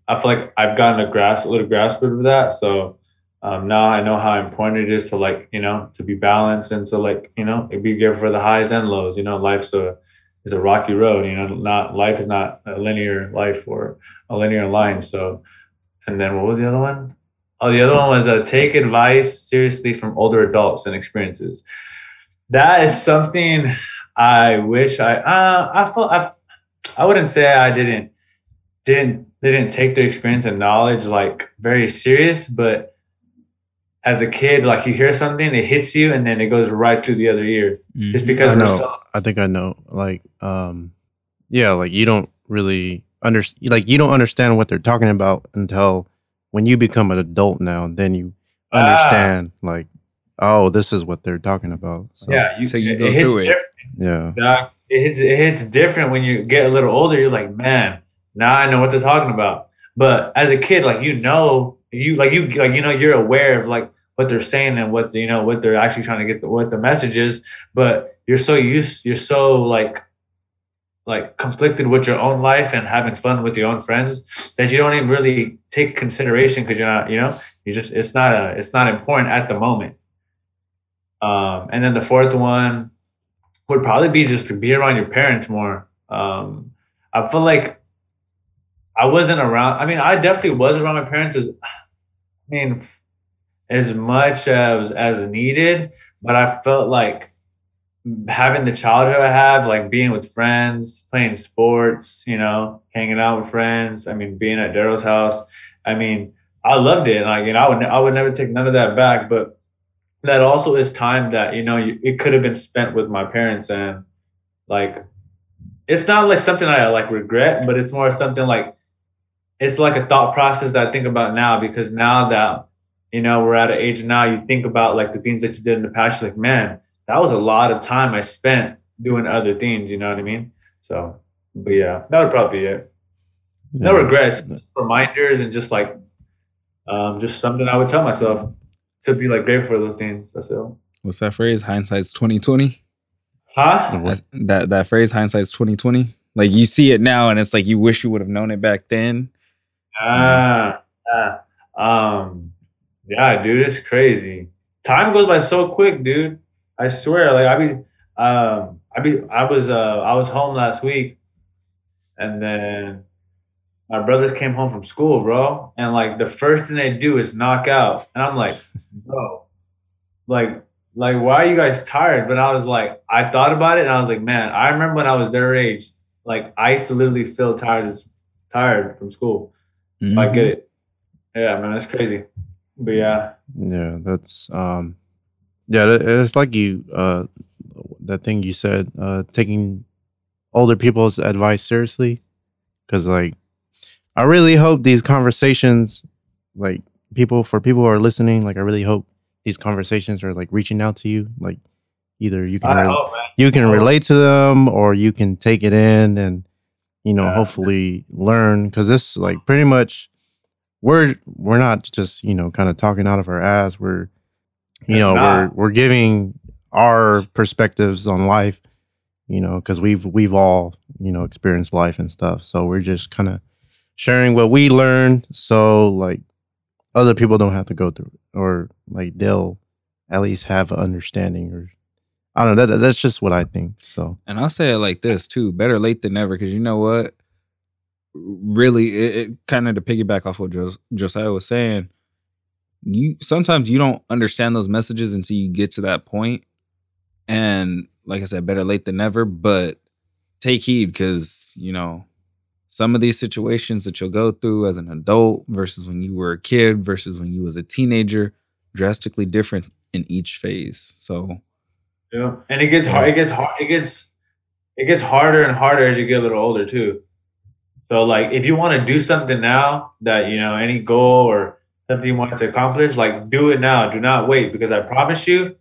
I feel like I've gotten a grasp, a little grasp of that. So um, now I know how important it is to like, you know, to be balanced and to like, you know, be grateful for the highs and lows. You know, life's a is a rocky road. You know, not life is not a linear life or a linear line. So, and then what was the other one? Oh, the other one was uh, take advice seriously from older adults and experiences. That is something I wish I uh I felt I I wouldn't say I didn't didn't didn't take their experience and knowledge like very serious, but as a kid, like you hear something, it hits you, and then it goes right through the other ear, just Mhm. because I know. so I think I know. Like, um, yeah, like you don't really understand. Like you don't understand what they're talking about until when you become an adult. Now, then you Ah. understand. Like, oh, this is what they're talking about. So, yeah. You, Till you it go hits through it. different. Yeah, it hits it hits different when you get a little older. You're like, man, now I know what they're talking about. But as a kid, like you know, you like you like you know, you're aware of like what they're saying and what you know what they're actually trying to get the, what the message is. But you're so used, you're so like like conflicted with your own life and having fun with your own friends that you don't even really take consideration because you're not, you know, you just it's not a it's not important at the moment. Um, and then the fourth one would probably be just to be around your parents more. Um, I feel like I wasn't around. I mean, I definitely was around my parents as, I mean, as much as as needed. But I felt like having the childhood I have, like being with friends, playing sports, you know, hanging out with friends. I mean, being at Daryl's house. I mean, I loved it. Like, you know, I would I would never take none of that back. But that also is time that you know you, it could have been spent with my parents and like it's not like something I like regret, but it's more something like it's like a thought process that I think about now because now that you know we're at an age now, you think about like the things that you did in the past. You're like, man, that was a lot of time I spent doing other things. You know what I mean? So, but yeah, that would probably be it. No Yeah. regrets, reminders, and just like um, just something I would tell myself to be like grateful for those things. That's it. What's that phrase? Hindsight's twenty twenty. Huh? What- That that phrase, hindsight's twenty twenty. Like you see it now, and it's like you wish you would have known it back then. Ah, ah, um, yeah, dude, it's crazy. Time goes by so quick, dude. I swear, like I be, um, I be, I was, uh, I was home last week, and then my brothers came home from school, bro, and like the first thing they do is knock out, and I'm like, <laughs> bro, like, like why are you guys tired? But I was like, I thought about it, and I was like, man, I remember when I was their age, like I used to literally feel tired, as tired from school. I Mhm. get it. Yeah, man, that's crazy. But yeah, Yeah, that's um yeah, it's like you uh that thing you said, uh taking older people's advice seriously cuz like I really hope these conversations like people for people who are listening, like I really hope these conversations are like reaching out to you, like either you can I rel- hope, you can relate to them or you can take it in and you know Yeah. hopefully learn. Because this like pretty much we're we're not just you know kind of talking out of our ass. We're you It's know not. we're we're giving our perspectives on life you know because we've we've all you know experienced life and stuff. So we're just kind of sharing what we learned so like other people don't have to go through it or like they'll at least have an understanding or I don't know. That, that's just what I think. So And I'll say it like this too: better late than never. Because you know what? Really, it, it kind of to piggyback off what Jos- Josiah was saying. You sometimes you don't understand those messages until you get to that point. And like I said, better late than never. But take heed because you know some of these situations that you'll go through as an adult versus when you were a kid versus when you was a teenager, drastically different in each phase. So Yeah, and it gets hard. It gets hard. It gets it gets harder and harder as you get a little older too. So like, if you want to do something now that you know any goal or something you want to accomplish, like do it now. Do not wait because I promise you,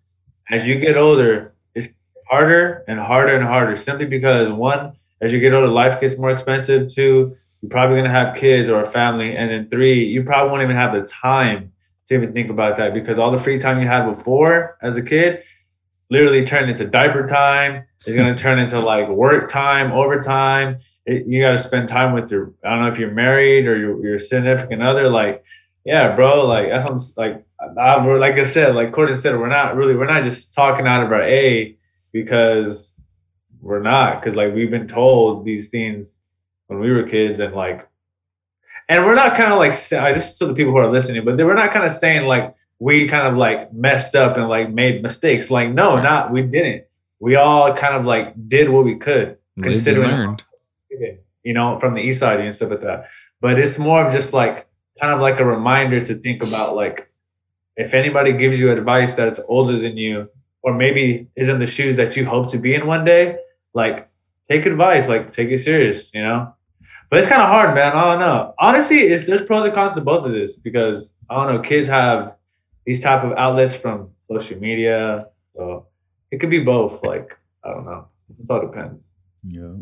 as you get older, it's harder and harder and harder. Simply because one, as you get older, life gets more expensive. Two, you're probably gonna have kids or a family, and then three, you probably won't even have the time to even think about that because all the free time you had before as a kid literally turned into diaper time. It's gonna turn into like work time, overtime. It, you got to spend time with your. I don't know if you're married or your your significant other. Like, yeah, bro. Like, I'm like. I, like I said, like Courtney said, we're not really. We're not just talking out of our a because we're not because like we've been told these things when we were kids and like and we're not kind of like this is to the people who are listening but they- we're not kind of saying like we kind of like messed up and like made mistakes like no not we didn't we all kind of like did what we could, Lived considering learned. you know, from the east side and stuff like that. But it's more of just like kind of like a reminder to think about like if anybody gives you advice that's older than you, or maybe is in the shoes that you hope to be in one day, like take advice, like take it serious, you know. But it's kind of hard, man. I don't know. Honestly, it's there's pros and cons to both of this because I don't know. Kids have these type of outlets from social media, so it could be both. Like I don't know. It all depends. Yeah.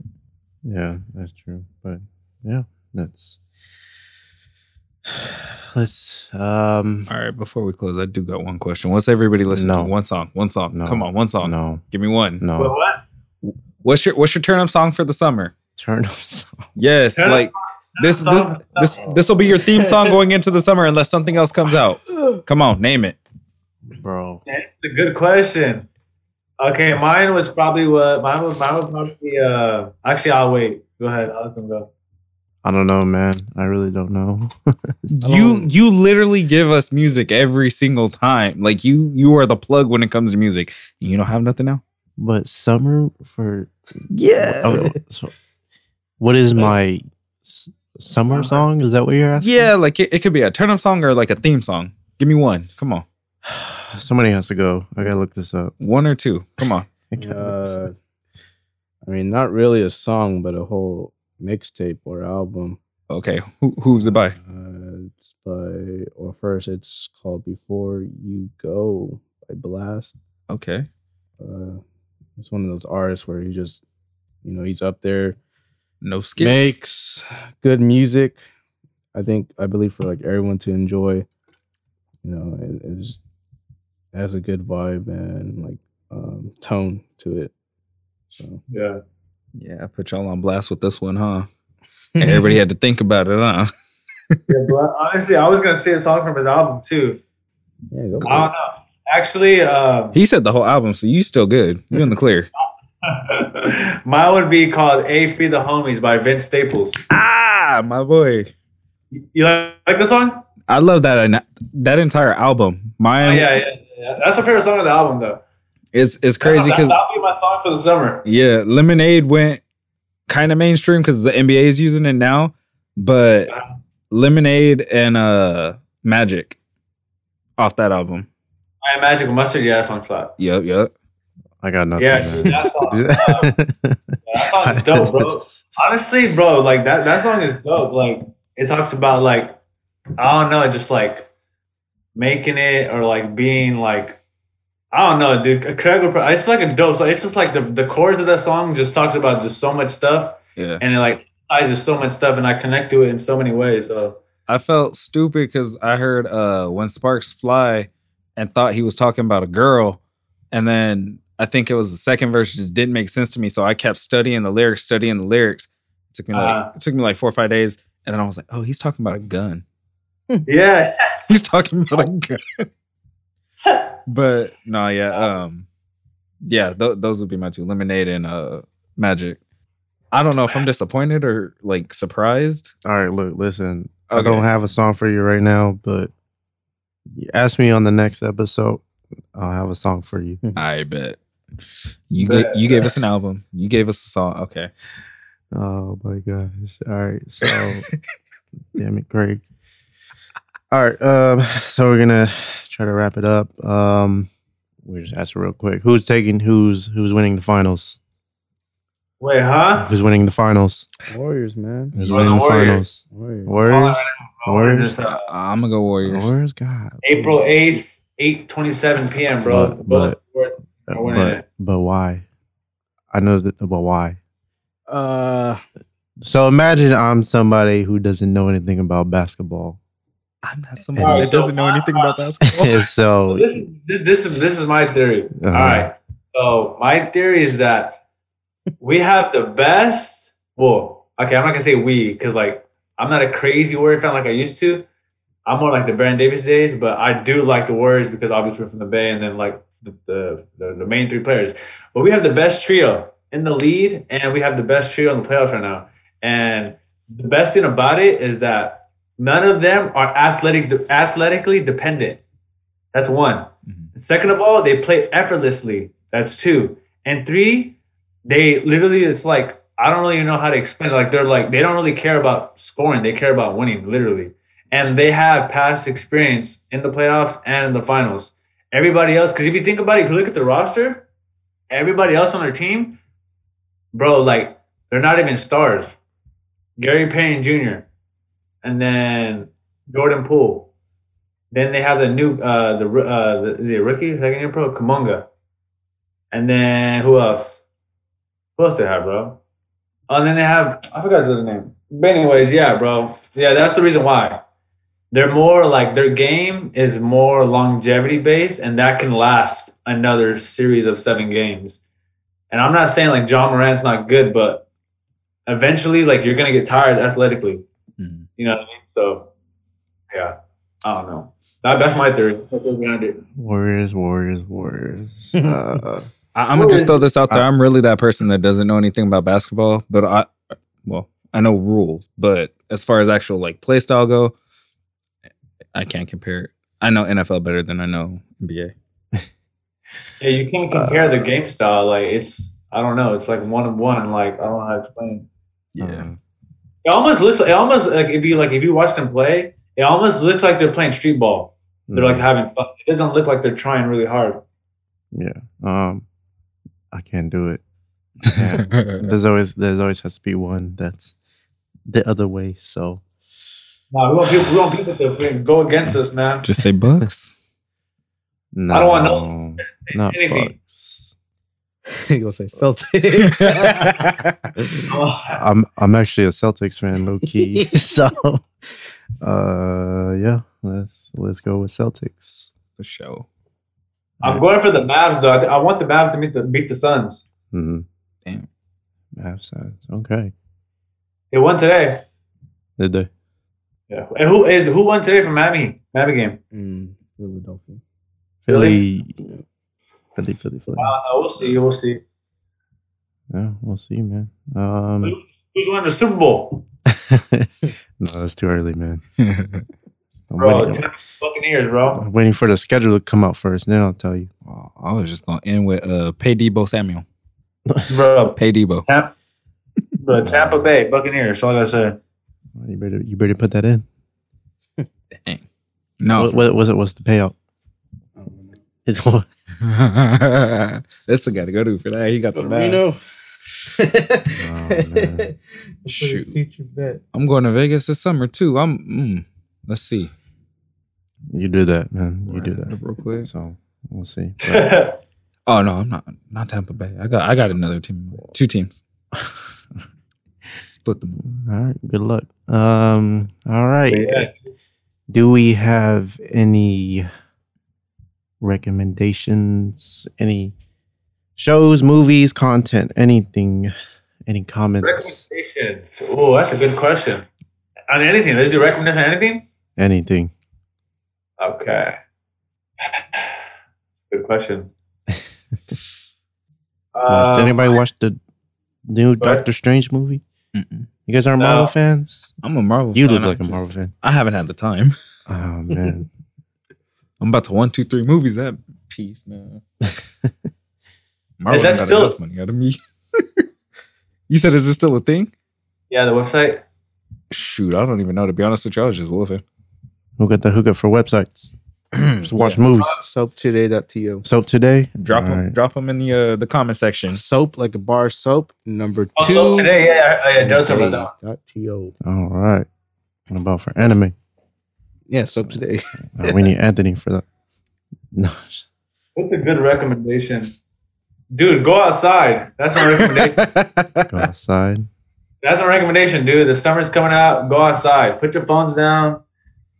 Yeah, that's true. But yeah, that's <sighs> let's um All right. Before we close, I do got one question. What's everybody listening No. to? One song. One song. No. Come on. One song. no Give me one. But no what? What's your What's your turn up song for the summer? turn up song. Yes. Turn up like this. This. This. This will be your theme song going into the summer, unless something else comes out. Come on, name it. bro. That's a good question. Okay, mine was probably what mine was. Mine was probably. Uh, actually, I'll wait. Go ahead. I'll let them go. I don't know, man. I really don't know. <laughs> You you literally give us music every single time. Like you you are the plug when it comes to music. You don't have nothing now. But summer for Yeah. oh, so what is my s- summer song? Is that what you're asking? Yeah, like it, it could be a turn up song or like a theme song. Give me one. Come on. <sighs> Somebody has to go. I gotta look this up. One or two. Come on. <laughs> I gotta look this Uh. I mean, not really a song, but a whole mixtape or album. Okay. Who, who's it by? Uh, it's by, or first, it's called "Before You Go" by Blxst. Okay. Uh, it's one of those artists where he just, you know, he's up there, No skips. makes good music. I think, I believe, for like everyone to enjoy. You know, it, it's it has a good vibe and like um, tone to it. So Yeah. Yeah, I put y'all on blast with this one, huh? <laughs> Everybody had to think about it, huh? Yeah, but honestly, I was gonna say a song from his album too. yeah, go I don't know. Actually, um, He said the whole album, so you still good. You're in the clear. <laughs> mine would be called "Aye Free the Homies" by Vince Staples. ah, my boy. You like, like the song? I love that that entire album. Oh, Mine yeah, yeah, yeah. That's my favorite song of the album, though. It's is crazy because that'll be my song for the summer. yeah, Lemonade went kind of mainstream because the NBA is using it now, but Lemonade and uh Magic off that album. I Magic with Mustard, yeah, that song's flat. Yep, yep. I got nothing. Yeah, man. dude, that song, uh, that song is dope, bro. <laughs> Honestly, bro, like that that song is dope. Like it talks about like I don't know, just like making it or like being like I don't know, dude. Craig, it's like a dope. So it's just like the the chorus of that song just talks about just so much stuff, Yeah. and it like ties with so much stuff, and I connect to it in so many ways. So I felt stupid because I heard uh when Sparks Fly and thought he was talking about a girl, and then I think it was the second verse just didn't make sense to me. So I kept studying the lyrics, studying the lyrics. It took me like Uh. it took me like four or five days, and then I was like, oh, he's talking about a gun. <laughs> <laughs> yeah, He's talking about a gun. <laughs> But no, yeah, um, yeah, th- those would be my two: lemonade and uh, magic. I don't know if I'm disappointed or like surprised. All right, look, listen. I don't have a song for you right now, but you ask me on the next episode. I'll have a song for you. I bet you ga- you gave us an album. You gave us a song. Okay. Oh my gosh. All right. So <laughs> damn it, Craig. All right. Um, so we're gonna try to wrap it up. Um we just ask real quick. Who's taking who's who's winning the finals? Wait, huh? Who's winning the finals? Warriors, man. Who's winning the the Warriors. finals? Warriors. Warriors. Warriors. Just, uh, I'm gonna go Warriors. Warriors God. April eighth, eight twenty seven p.m. Bro. But- Both- But are but why? I know that but why? Uh, So imagine I'm somebody who doesn't know anything about basketball. I'm not somebody Alright, that so doesn't know my- anything about <laughs> basketball. <laughs> so this, this, this, is, this is my theory. Uh-huh. All right. So my theory is that we have the best. Well, okay, I'm not gonna say we because like I'm not a crazy Warrior fan like I used to. I'm more like the Baron Davis days, but I do like the Warriors because obviously we're from the Bay, and then like the the, the, the main three players. But we have the best trio in the lead, and we have the best trio in the playoffs right now. And the best thing about it is that none of them are athletic athletically dependent. That's one. Mhm. Second of all, they play effortlessly. That's two. And three, they literally it's like I don't really know how to explain. It. Like they're like they don't really care about scoring; they care about winning, literally. And they have past experience in the playoffs and in the finals. Everybody else, because if you think about it, if you look at the roster, everybody else on their team, bro, like they're not even stars. Gary Payton Jr. and then Jordan Poole. Then they have the new uh the uh the, a rookie second year pro Kuminga. And then who else? Who else they have, bro? Oh, and then they have I forgot his other name. But anyways, yeah, bro. Yeah, that's the reason why. They're more like their game is more longevity based, and that can last another series of seven games. And I'm not saying like Ja Morant's not good, but eventually, like you're gonna get tired athletically. Mhm. You know what I mean? So, yeah, I don't know. That, that's my theory. That's what's behind it. Warriors, Warriors, Warriors. <laughs> Uh, I, I'm gonna just throw this out there. I'm really that person that doesn't know anything about basketball, but I, well, I know rules, but as far as actual like play style go, I can't compare it. I know NFL better than I know NBA. <laughs> Yeah, you can't compare the game style. Like it's, I don't know. It's like one on one. Like I don't know how to explain. uh, It almost looks. It almost like if you like if you watch them play, it almost looks like they're playing street ball. They're like mm, having fun. It doesn't look like they're trying really hard. yeah. Um, I can't do it. Yeah. <laughs> There's always there's always has to be one that's the other way. So No, we want people. We want people to go against us, man. just say Bucks. <laughs> no, I don't want no- not anything. Bucks. <laughs> you gonna say Celtics? I'm I'm actually a Celtics fan, low key. so uh, yeah. Let's let's go with Celtics. For sure. I'm going for the Mavs though. I, th- I want the Mavs to meet the beat the Suns. Mm-hmm. Damn. Half sides. Okay. They won today. Did they? Yeah. And who is who won today from Miami? Miami game. mm, Philadelphia. Philly. Philly, Philly, Philly. Uh, we'll see. We'll see. Yeah, we'll see, man. Um, Who's winning the Super Bowl? <laughs> no, it's too early, man. <laughs> I'm Bro, waiting, Tampa Buccaneers, bro. I'm waiting for the schedule to come out first, then I'll tell you. Oh, I was just gonna end with uh pay Deebo Samuel. Bro, Pay Deebo. Tampa, bro, Tampa Bay Buccaneers. That's all I gotta say. You better, you better put that in. Dang. No. What, what was it? What's the payout? It's what? <laughs> That's the guy to go to for that. He got the bag. Reno. man. <laughs> Shoot. Future bet. I'm going to Vegas this summer too. I'm. Mm, let's see. you do that, man. You do that real quick. So we'll see. <laughs> But, Oh no, I'm not. Not Tampa Bay. I got. I got another team. Two teams. <laughs> Split them. all right. Good luck. Um. All right. yeah. Do we have any recommendations? Any shows, movies, content, anything? Any comments? Recommendation. Oh, that's a good question. On anything. Let's do recommendation on anything? Anything? Okay. Good question. <laughs> Uh, Did anybody watch the new What? Doctor Strange movie? Mm-mm. You guys are No. Marvel fans? I'm a Marvel. Fan. You fan, look I like a just- Marvel fan. I haven't had the time. <laughs> Oh man. <laughs> I'm about to one, two, three movies. That piece, man. Marvel that got still- enough money out of me. you said, is this still a thing? Yeah, the website. Shoot, I don't even know. To be honest with you, I was just wolfing. Who got the hookup for websites? <clears throat> Just watch movies. Soaptoday.to. Soap today. Drop them, right. drop them in the uh, the comment section. Soap like a bar soap. Number two. Oh, so today, yeah, yeah, yeah, Delta wrote that one. Dot to. All right. What about for anime? Yeah, soap today. Uh, we need Anthony for that. <laughs> No. What's a good recommendation? Dude, go outside. That's my recommendation. <laughs> Go outside. That's my recommendation, dude. The summer's coming out. Go outside. Put your phones down.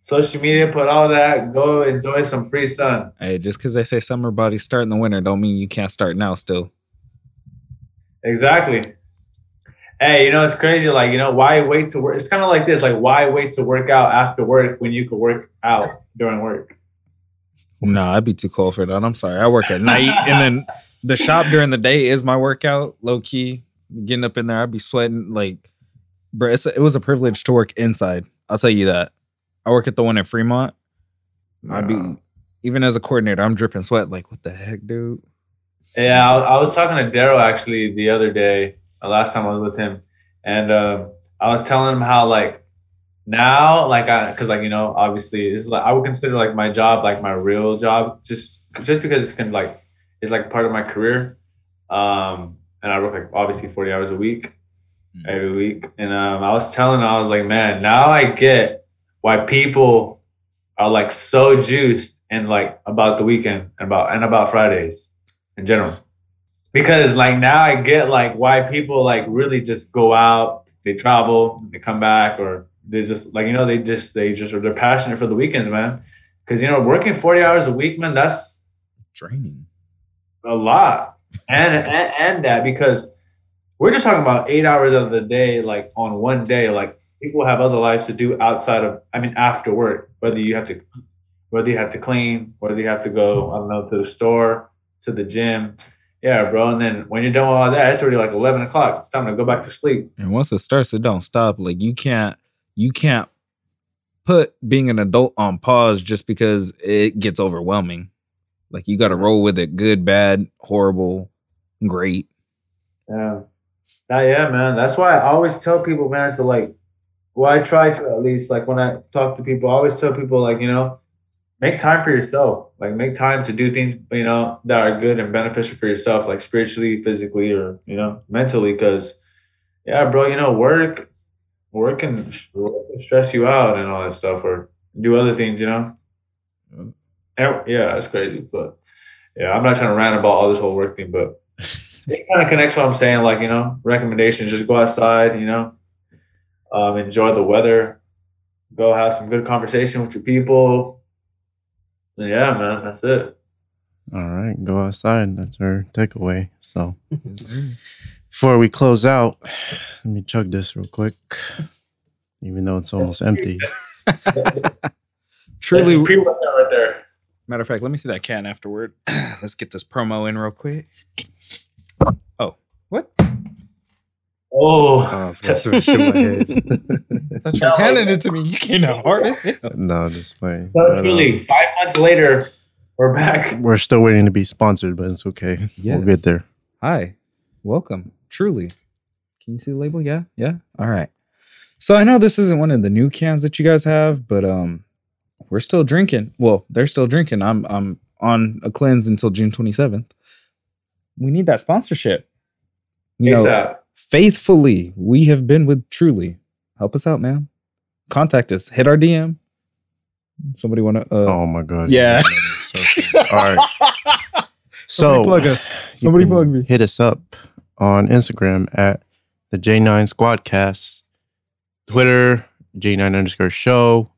Social media, put all that. Go enjoy some free sun. Hey, just because they say summer bodies start in the winter, don't mean you can't start now. Still, Exactly. Hey, you know it's crazy. Like you know, why wait to work? It's kind of like this. Like why wait to work out after work when you could work out during work? no, I'd be too cold for that. I'm sorry. I work at night, and then the shop during the day is my workout. Low key, getting up in there, I'd be sweating. Like, bro, it's it was a privilege to work inside. I'll tell you that. I work at the one in Fremont. I'd be even as a coordinator, I'm dripping sweat. Like, what the heck, dude? Yeah, I, I was talking to Daryl actually the other day, the last time I was with him, and um, I was telling him how like now, like I, because like you know, obviously, it's like I would consider like my job like my real job, just just because it's kind of like it's like part of my career, um, and I work like obviously forty hours a week, Mm. every week, and um, I was telling I was like, man, now I get why people are like so juiced and like about the weekend and about and about Fridays in general. Because like now I get like why people like really just go out, they travel, they come back, or they just like you know they just they just are they're passionate for the weekends, man. Because you know working forty hours a week, man, that's Draining. a lot, and and, and that because we're just talking about eight hours of the day, like on one day, like people have other lives to do outside of, I mean, after work. Whether you have to, whether you have to clean, whether you have to go, I don't know, to the store, to the gym. Yeah, bro. And then when you're done with all that, it's already like eleven o'clock. It's time to go back to sleep. And once it starts, it don't stop. Like you can't you can't put being an adult on pause just because it gets overwhelming. Like you got to roll with it. Good, bad, horrible, great. Yeah. That, yeah, man. That's why I always tell people, man, to like, well, I try to at least, like, when I talk to people, I always tell people, like, you know, make time for yourself. Like, make time to do things, you know, that are good and beneficial for yourself, like spiritually, physically, or, you know, mentally. Cause, yeah, bro, you know, work, work can, work can stress you out and all that stuff, or do other things, you know? Yeah, that's crazy. But, yeah, I'm not trying to rant about all this whole work thing, but it kind of connects what I'm saying. Like, you know, recommendations, just go outside, you know, um, enjoy the weather, go have some good conversation with your people. Yeah, man, that's it. All right, go outside. That's our takeaway. So before we close out, let me chug this real quick. Even though it's almost empty. <laughs> Truly, pre right there. matter of fact, let me see that can afterward. <clears throat> Let's get this promo in real quick. Oh, I was gonna switch to my head. I <laughs> thought you handing it to me. You came out hard. as hell. no, just playing. so But, um, truly, five months later, we're back. we're still waiting to be sponsored, but it's okay. Yes. We'll get there. Hi, welcome. Truly. Can you see the label? Yeah, yeah. All right. So I know this isn't one of the new cans that you guys have, but um, we're still drinking. Well, they're still drinking. I'm I'm on a cleanse until June 27th. We need that sponsorship. You know, ASAP. Faithfully, we have been with Truly. Help us out, man. Contact us. Hit our DM. Somebody want to? Uh, Oh my god. Yeah. All right. So <laughs> Somebody So plug us. Somebody plug me. Hit us up on Instagram at the J9 Squadcast, Twitter J9 underscore show.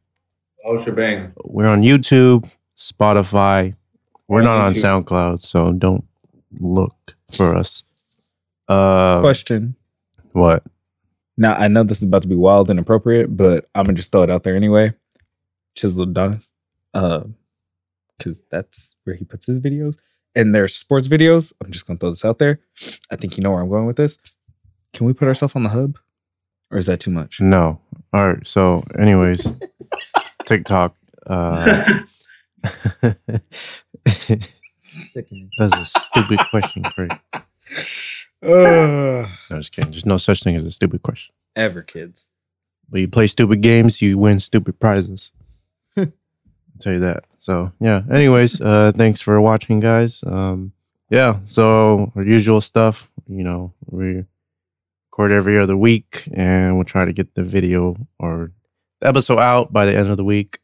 Oh, shebang. We're on YouTube, Spotify. We're On not on YouTube. SoundCloud, so don't look for us. Uh, Question. what? Now I know this is about to be wild and appropriate, but I'm gonna just throw it out there anyway. Chisel Adonis, uh, because that's where he puts his videos and their sports videos. I'm just gonna throw this out there. I think you know where I'm going with this. Can we put ourselves on the hub, or is that too much? No. All right. So, anyways, <laughs> TikTok. Uh, <laughs> <laughs> that's a stupid question, Craig. Uh, No, just kidding. There's no such thing as a stupid question. ever kids. But you play stupid games, you win stupid prizes. <laughs> I'll tell you that. So yeah. Anyways, uh thanks for watching, guys. Um yeah, so our usual stuff, you know, we record every other week and we'll try to get the video or the episode out by the end of the week.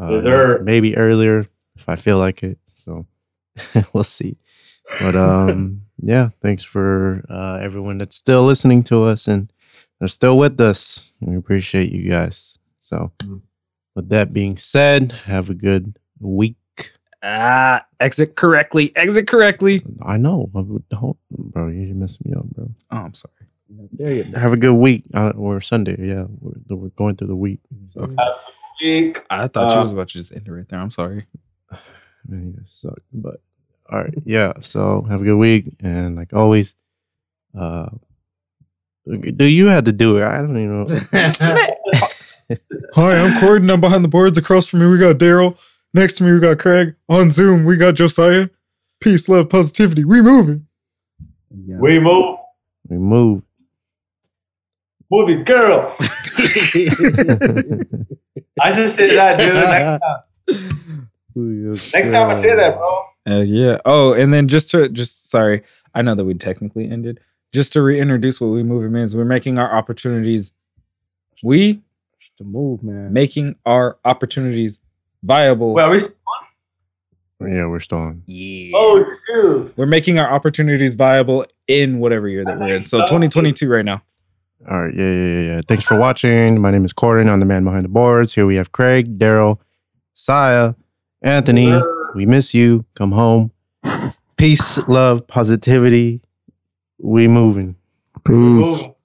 Uh, Yes, sir. maybe earlier if I feel like it. So <laughs> we'll see. But um yeah, thanks for uh everyone that's still listening to us and they're still with us. We appreciate you guys. So, Mm. with that being said, have a good week. Ah, exit correctly. Exit correctly. I know, don't, bro. You're messing me up, bro. Oh, I'm sorry. There you go. Have a good week. Uh, or Sunday, yeah. We're, we're going through the week. So, Week. I thought you Uh, was about to just end it right there. I'm sorry. <sighs> man, you guys suck. But all right, yeah. So have a good week, and like always, uh, do you have to do it? I don't even know. <laughs> Hi, I'm Corden. I'm behind the boards. Across from me, we got Daryl. Next to me, we got Craig. On Zoom, we got Josiah. Peace, love, positivity. We moving. Yeah. We move. We move. Movie girl. <laughs> I should say that, dude. <laughs> Next time, next time I say that, bro. Uh, yeah. Oh, and then just to just sorry, I know that we technically ended. Just to reintroduce what we moving means, we're making our opportunities. We The move, man. making our opportunities viable. Wait, are we? Yeah, we're still on. yeah. Oh shoot! We're making our opportunities viable in whatever year that we're in. So 2022 right now. All right. Yeah, yeah, yeah, yeah. Thanks for watching. My name is Corden. I'm the man behind the boards. Here we have Craig, Daryl, Saya, Anthony. We miss you. Come home. <laughs> Peace, love, positivity. We moving. Peace. Move.